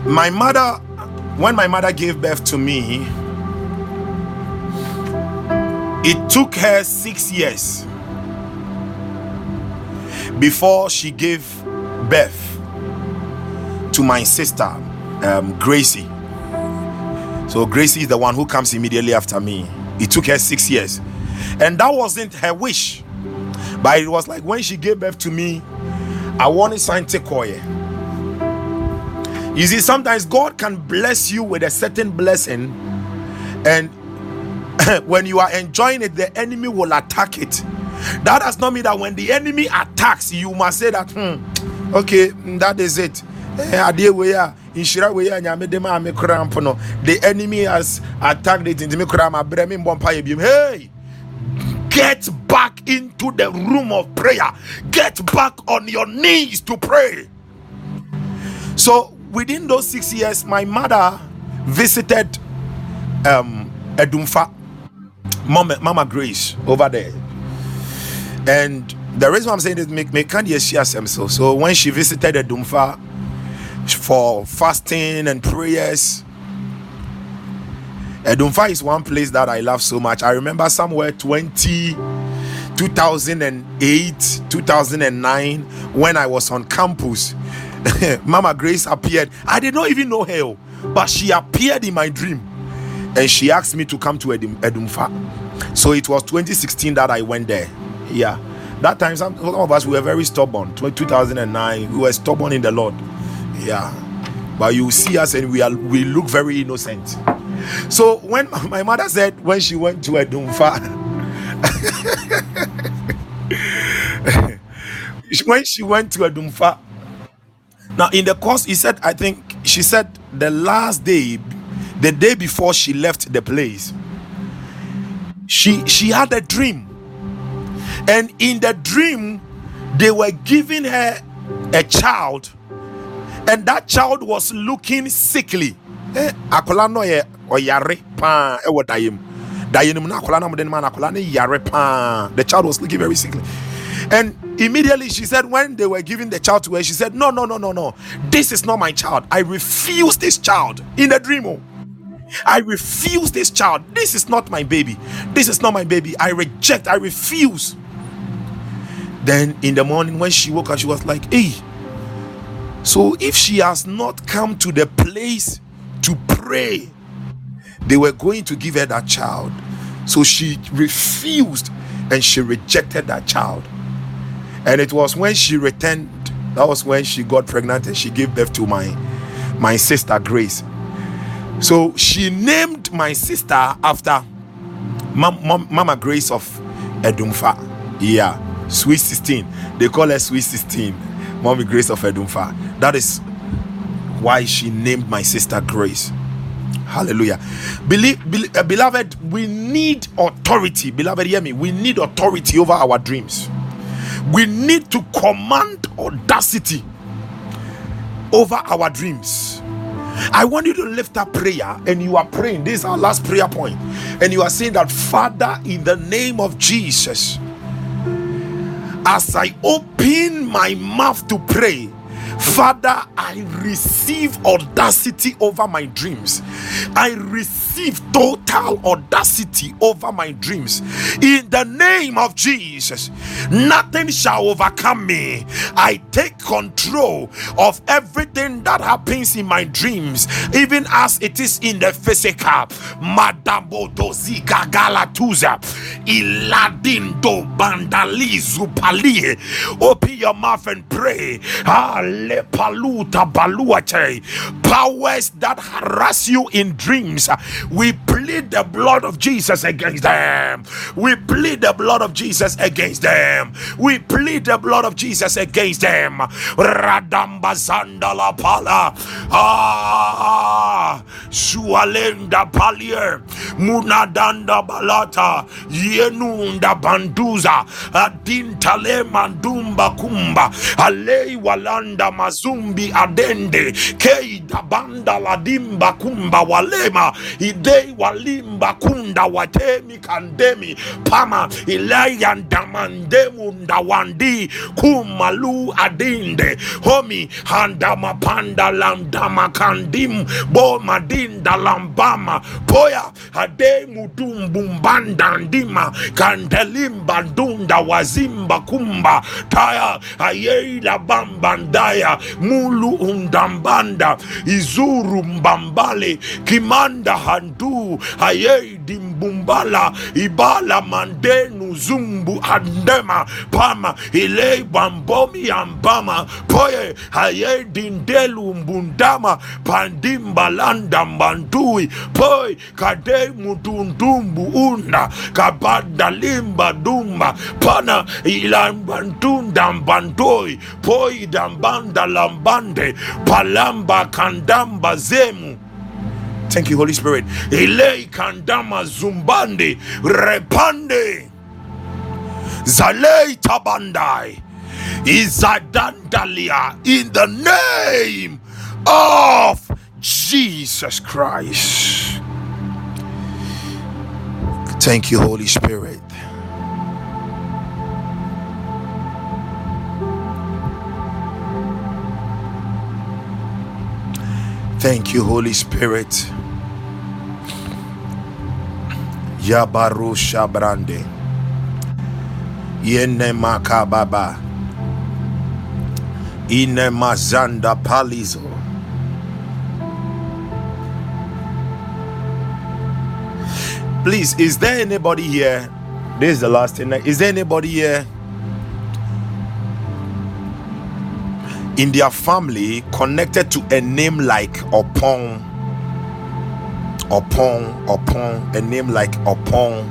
My mother, when my mother gave birth to me, it took her six years before she gave birth to my sister, um, Gracie. So, Gracie is the one who comes immediately after me. It took her six years, and that wasn't her wish, but it was like when she gave birth to me, I wanted something to You see, sometimes God can bless you with a certain blessing, and when you are enjoying it, the enemy will attack it. That does not mean that when the enemy attacks, you must say that, hmm, okay, that is it. adeɛ wei a nyame de maa me koraa no. The enemy has attacked it nti me koraa ma brɛ me mbɔ biom hey! Get back into the room of prayer. Get back on your knees to pray. So within those six years my mother visited um edumfa. Mama, mama grace over there. And the reason i'm saying this make me can't share some so when she visited edumfa for fasting and prayers. Edumfa is one place that I love so much. I remember somewhere 20 2008 2009 when I was on campus. Mama Grace appeared. I did not even know her, but she appeared in my dream and she asked me to come to Edum, Edumfa. So it was 2016 that I went there. Yeah, that time some, some of us we were very stubborn. 2009 we were stubborn in the Lord. Yeah. But you see us and we are we look very innocent. So when my mother said when she went to Edumfa when she went to Edumfa now in the course he said I think she said the last day the day before she left the place she she had a dream and in the dream they were giving her a child and that child was looking sickly. Eh, oyare e wodayem. The child was looking very sickly. And immediately she said, when they were giving the child to her, she said, No, no, no, no, no. This is not my child. I refuse this child in the dream. Oh. I refuse this child. This is not my baby. This is not my baby. I reject. I refuse. Then in the morning, when she woke up, she was like, Hey, so if she has not come to the place to pray, they were going to give her that child. So she refused and she rejected that child. And it was when she returned, that was when she got pregnant and she gave birth to my my sister Grace. So she named my sister after Mama Grace of Edumfa. Yeah, Sweet 16. They call her Sweet 16. Mommy Grace of Edumfa. That is why she named my sister Grace. Hallelujah. Believe, uh, beloved, we need authority. Beloved, hear me. We need authority over our dreams. We need to command audacity over our dreams. I want you to lift up prayer and you are praying. This is our last prayer point. And you are saying that, Father, in the name of Jesus, as I open my mouth to pray, Father, I receive audacity over my dreams. I receive total audacity over my dreams. In the name of Jesus, nothing shall overcome me. I take control of everything that happens in my dreams, even as it is in the physical. Madamo dozi gagalatuza iladindo bandalizu palie. Open your mouth and pray. Paluta baluate. Powers that harass you in dreams, we plead the blood of Jesus against them. We plead the blood of Jesus against them. We plead the blood of Jesus against them. Radamba Zandala Pala. Ah, Sualenda Palier. Munadanda Balata. Yenunda Banduza. Adintale Mandumba Kumba. Alei Walanda mazumbi adende. Keida banda la dimba kumba walema. Idei walimba kunda watemi kandemi. Pama ilaya ndamandemu ndawandi. Kumalu adinde. Homi handamapanda lamdamakandim bomadinda lambama poya ademudumbumbanda ndima. Kandelimba ndunda wazimba kumba. Taya ayeila bamba ndaya. Bambandaya Mulu Undambanda Izuru Mbambale Kimanda Handu hayeidi Mbumbala Ibala Mandenu Zumbu Andema Pama ilei Bambomi Ambama Poye hayeidi Ndelu Mbundama pandimbalanda Mbandui poi Kade mutundumbu Unda kabanda Limba Dumba Pana Ilambantunda Mbandoi poi Dambanda Lambande Palamba Kandamba Zemu Thank you, Holy Spirit. Elei kandama zumbande repande zalei tabandai izadandalia in the name of Jesus Christ. Thank you, Holy Spirit. Thank you, Holy Spirit. Yabaru Shabrande. Yene Makababa. Ine Mazanda Palizo. Please, is there anybody here? This is the last thing. Is there anybody here in their family connected to a name like Opon? Opon, Opon, a name like Opon,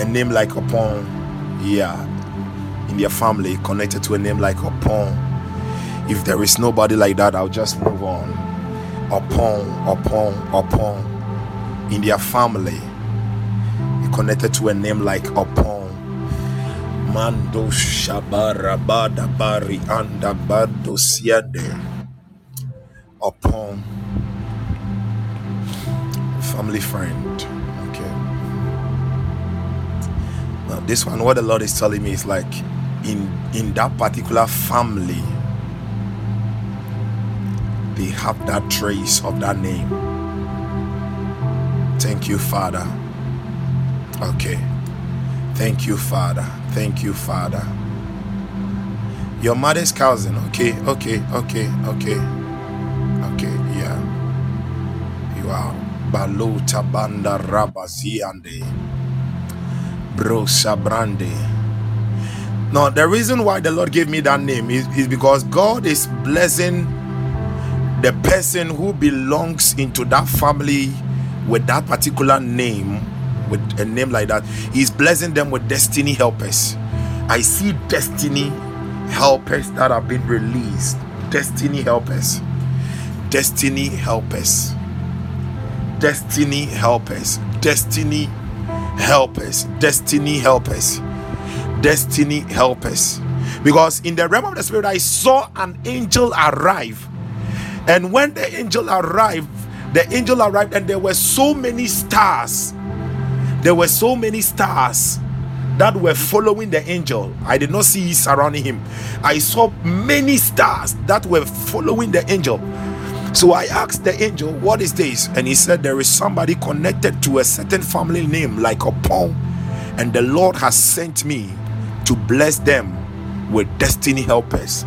a name like Opon. Yeah, in their family connected to a name like Opon. If there is nobody like that, I'll just move on. Opon, Opon, Opon. In their family, connected to a name like Opon. Mando Shabarabada Bari Anda Bado Siade. upon family friend. Okay. Now, this one, what the Lord is telling me is like in in that particular family, they have that trace of that name. Thank you, Father. Okay. Thank you, Father. Thank you, Father. Your mother's cousin. Okay, okay, okay, okay. Okay, yeah. You are Baluta Banda Rabaziande. Bro Sabrande. Now, the reason why the Lord gave me that name is, is because God is blessing the person who belongs into that family with that particular name with a name like that he's blessing them with destiny helpers. I see destiny helpers that have been released. Destiny helpers. Destiny helpers. Destiny helpers. Destiny helpers. Destiny helpers. Destiny helpers. Because in the realm of the spirit i saw an angel arrive. And when the angel arrived the angel arrived and there were so many stars there were so many stars that were following the angel. I did not see surrounding him. I saw many stars that were following the angel. So i asked the angel what is this? And he said there is somebody connected to a certain family name like Opon and the lord has sent me to bless them with destiny helpers.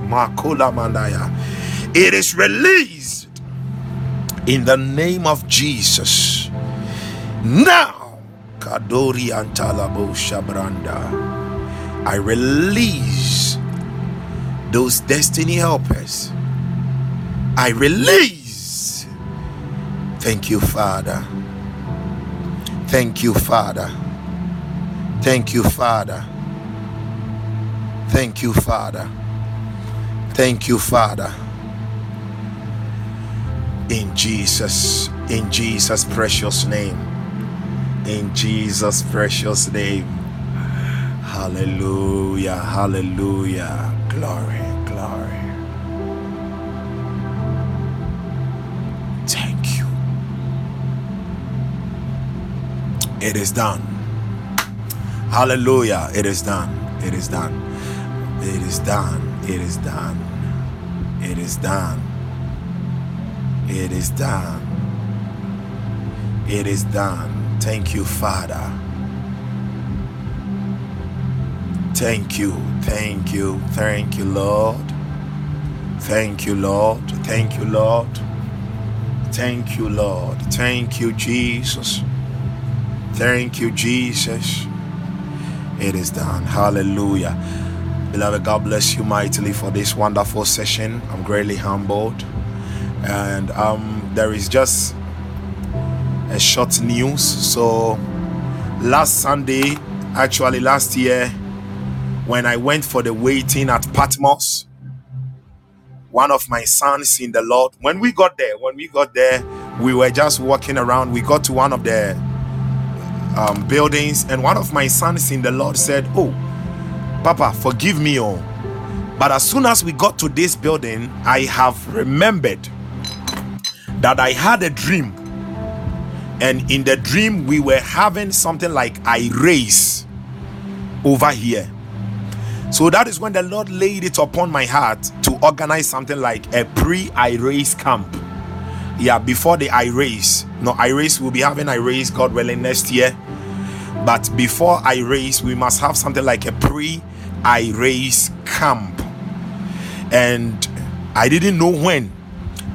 It is released in the name of Jesus. Now, Kadori Antalabo Shabranda, I release those destiny helpers. I release. Thank you, Father. Thank you, Father. Thank you, Father. Thank you, Father. Thank you, Father in Jesus, in Jesus' precious name. In Jesus' precious name. Hallelujah, hallelujah. Glory, glory. Thank you. It is done. Hallelujah. It is done. It is done. It is done. It is done. It is done. It is done. It is done. Thank you, Father. Thank you. Thank you. Thank you, Lord. Thank you, Lord. Thank you, Lord. Thank you, Lord. Thank you, Jesus. Thank you, Jesus. It is done. Hallelujah. Beloved, God bless you mightily for this wonderful session. I'm greatly humbled and um, there is just a short news. So last Sunday, actually last year, when I went for the waiting at Patmos, one of my sons in the Lord, when we got there, when we got there, we were just walking around. We got to one of the um, buildings, and one of my sons in the Lord said, "Oh, Papa, forgive me, oh." But as soon as we got to this building, I have remembered that I had a dream, and in the dream, we were having something like I race over here. So that is when the Lord laid it upon my heart to organize something like a pre I race camp. Yeah, before the I race. No, I race will be having I race, God willing, next year. But before I race, we must have something like a pre I race camp. And I didn't know when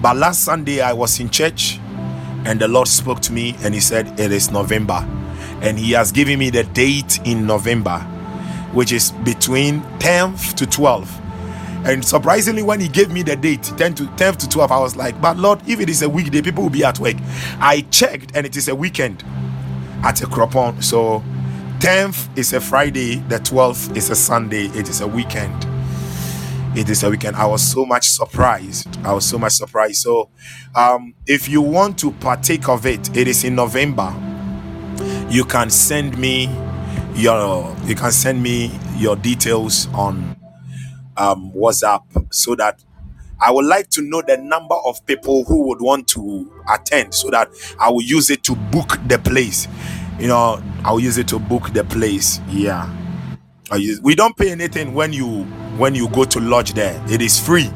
but last Sunday, I was in church and the Lord spoke to me and He said, It is November. And He has given me the date in November, which is between 10th to 12th. And surprisingly, when He gave me the date, 10 to 10th to 12th, I was like, But Lord, if it is a weekday, people will be at work. I checked and it is a weekend at a cropon. So 10th is a Friday, the 12th is a Sunday, it is a weekend it is a weekend. I was so much surprised. I was so much surprised. So, um, if you want to partake of it, it is in November. You can send me your you can send me your details on um, WhatsApp so that I would like to know the number of people who would want to attend so that I will use it to book the place. you know, I'll use it to book the place. Yeah. Use, we don't pay anything when you when you go to lodge there. It is free.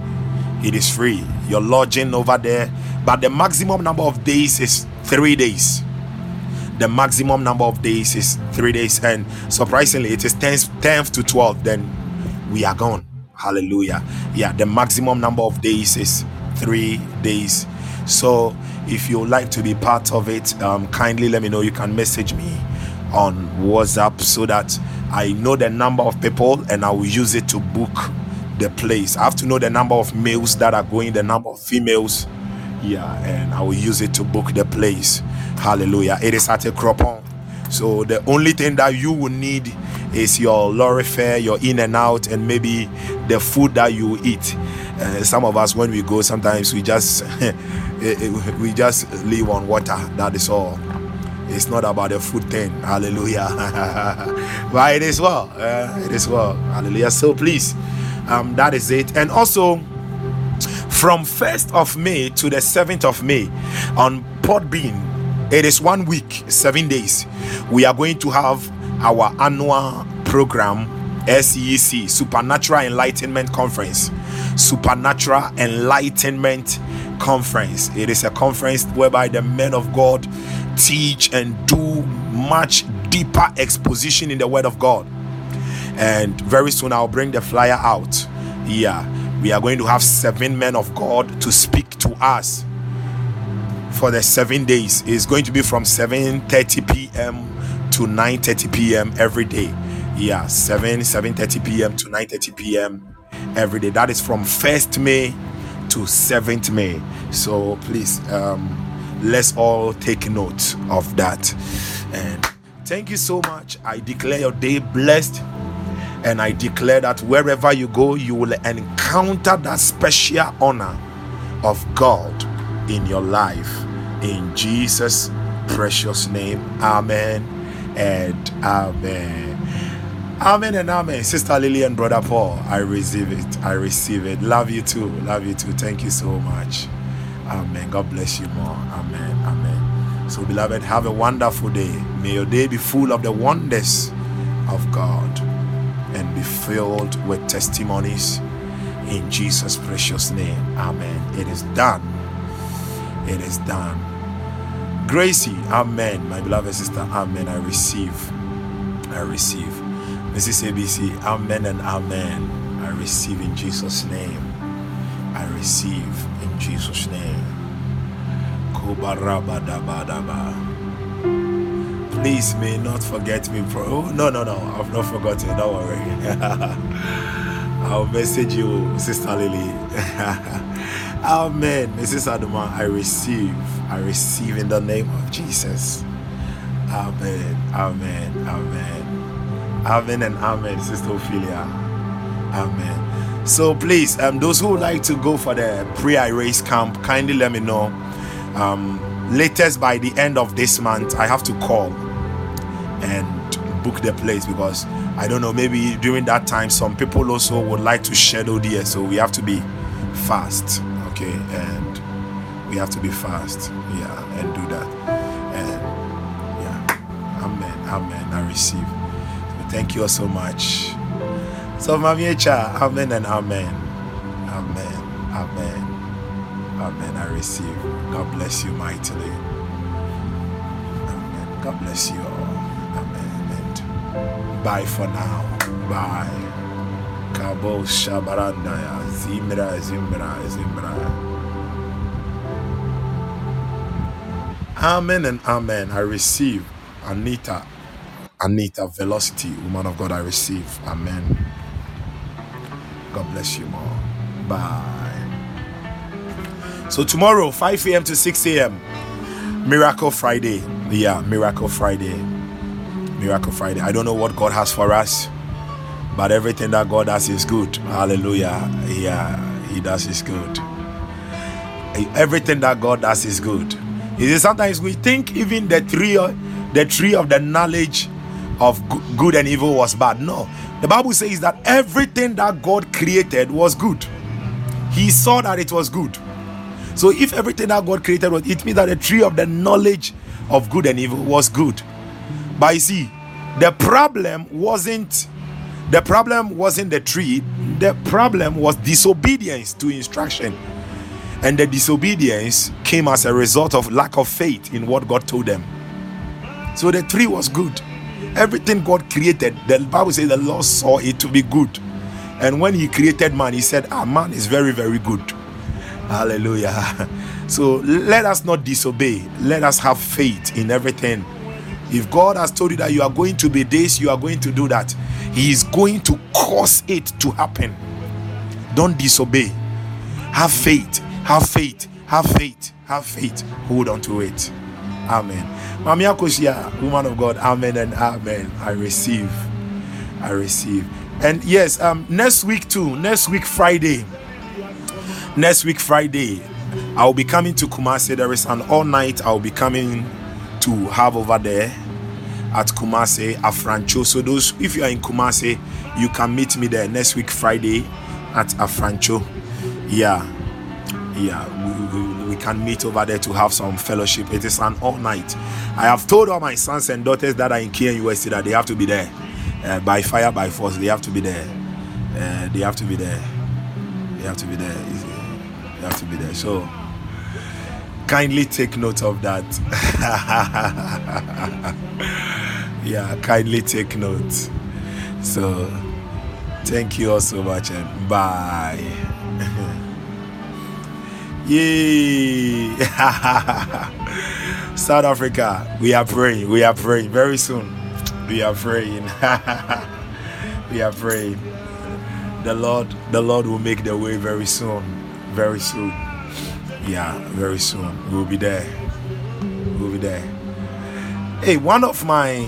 It is free. You're lodging over there, but the maximum number of days is three days. The maximum number of days is three days, and surprisingly, it is 10th, 10th to 12th. Then we are gone. Hallelujah. Yeah, the maximum number of days is three days. So if you like to be part of it, um, kindly let me know. You can message me on WhatsApp so that I know the number of people and I will use it to book the place. I have to know the number of males that are going, the number of females. Yeah, and I will use it to book the place. Hallelujah. It is at a Cropon. So the only thing that you will need is your lorry fare, your in and out, and maybe the food that you eat. Uh, some of us, when we go, sometimes we just we just live on water. That is all. It's not about the food thing. Hallelujah. but it is well. Uh, it is well. Hallelujah. So please, um, that is it. And also, from 1st of May to the 7th of May on Podbean, it is one week, seven days. We are going to have our annual program SEC Supernatural Enlightenment Conference. Supernatural Enlightenment Conference. It is a conference whereby the men of God teach and do much deeper exposition in the Word of God. And very soon I'll bring the flyer out. Yeah, we are going to have seven men of God to speak to us for the seven days. It's going to be from 7:30 p.m. to 9:30 p.m. every day. Yeah, 7 7:30 p.m. to 9:30 p.m. every day. That is from 1st May to 7th May. So please, um, let's all take note of that. And thank you so much. I declare your day blessed. And I declare that wherever you go, you will encounter that special honor of God in your life. In Jesus' precious name, Amen and Amen. Amen and Amen. Sister Lily and Brother Paul, I receive it. I receive it. Love you too. Love you too. Thank you so much. Amen. God bless you more. Amen. Amen. So, beloved, have a wonderful day. May your day be full of the wonders of God and be filled with testimonies in Jesus' precious name. Amen. It is done. It is done. Gracie, Amen. My beloved sister, Amen. I receive. I receive. Mrs. ABC, Amen and Amen. I receive in Jesus' name. I receive Jesus' name. Please may not forget me. Pro- oh, no, no, no. I've not forgotten. Don't worry. I'll message you, Sister Lily. Amen. Mrs. Adama, I receive. I receive in the name of Jesus. Amen. Amen. Amen. Amen and amen, Sister Ophelia. Amen. So please, um, those who would like to go for the pre-race camp, kindly let me know. Um, latest by the end of this month, I have to call and book the place because I don't know, maybe during that time, some people also would like to schedule there, so we have to be fast, okay? And we have to be fast, yeah, and do that. And yeah, amen, amen. I receive. Thank you all so much. So, Mamiecha, amen and amen. Amen, amen, amen. I receive. God bless you mightily. Amen. God bless you all. Amen. And Bye for now. Bye. Kabo Shabarandaya. Zimra, Zimra, Zimra. Amen and amen. I receive Anita. Anita Velocity, woman of God, I receive. Amen. God bless you more. Bye. So tomorrow, 5 a.m. to 6 a.m. Miracle Friday. Yeah, Miracle Friday. Miracle Friday. I don't know what God has for us, but everything that God has is good. Hallelujah. Yeah, He does is good. Everything that God does is good. You see, sometimes we think even the tree, the tree of the knowledge of good and evil was bad. No, the Bible says that everything that God created was good. He saw that it was good. So if everything that God created was, it means that the tree of the knowledge of good and evil was good. But you see, the problem wasn't the problem wasn't the tree, the problem was disobedience to instruction. And the disobedience came as a result of lack of faith in what God told them. So the tree was good. Everything God created, the Bible says the Lord saw it to be good. And when He created man, He said, Ah, man is very, very good. Hallelujah. So let us not disobey. Let us have faith in everything. If God has told you that you are going to be this, you are going to do that, He is going to cause it to happen. Don't disobey. Have faith. Have faith. Have faith. Have faith. Hold on to it. Amen. Mamia Koshia, woman of God, amen and amen. I receive. I receive. And yes, um, next week too, next week Friday. Next week Friday, I will be coming to Kumasi. There is an all night I will be coming to have over there at Kumasi, Afrancho. So those if you are in Kumasi, you can meet me there next week Friday at Afrancho. Yeah, yeah, we, we, we can meet over there to have some fellowship. It is an all night. I have told all my sons and daughters that are in KNUST that they have to be there uh, by fire, by force. They have to be there. Uh, they have to be there. They have to be there. They have to be there. So kindly take note of that. yeah, kindly take note. So thank you all so much and bye. Yay! South Africa, we are praying. We are praying very soon. We are praying. we are praying. The Lord, the Lord will make the way very soon. Very soon. Yeah, very soon. We'll be there. We'll be there. Hey, one of my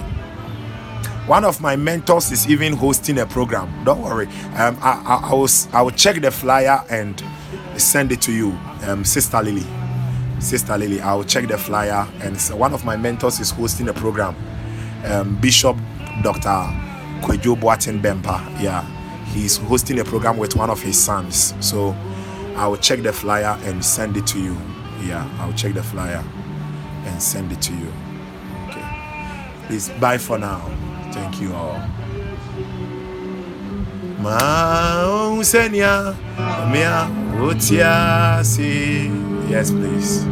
one of my mentors is even hosting a program. Don't worry. Um, I, I, I will I will check the flyer and send it to you, um, Sister Lily. Sister Lily, I will check the flyer. And one of my mentors is hosting a program. Um, Bishop Dr. Kwejo Boatin Bempa. Yeah, he's hosting a program with one of his sons. So I will check the flyer and send it to you. Yeah, I'll check the flyer and send it to you. Okay. Please bye for now. Thank you all. Mausenia, mea utiasi. Yes, please.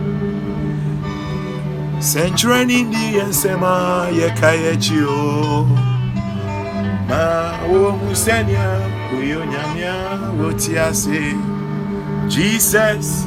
Century in the ensema yekayechio. Ma musenia uyonyamia utiasi. Jesus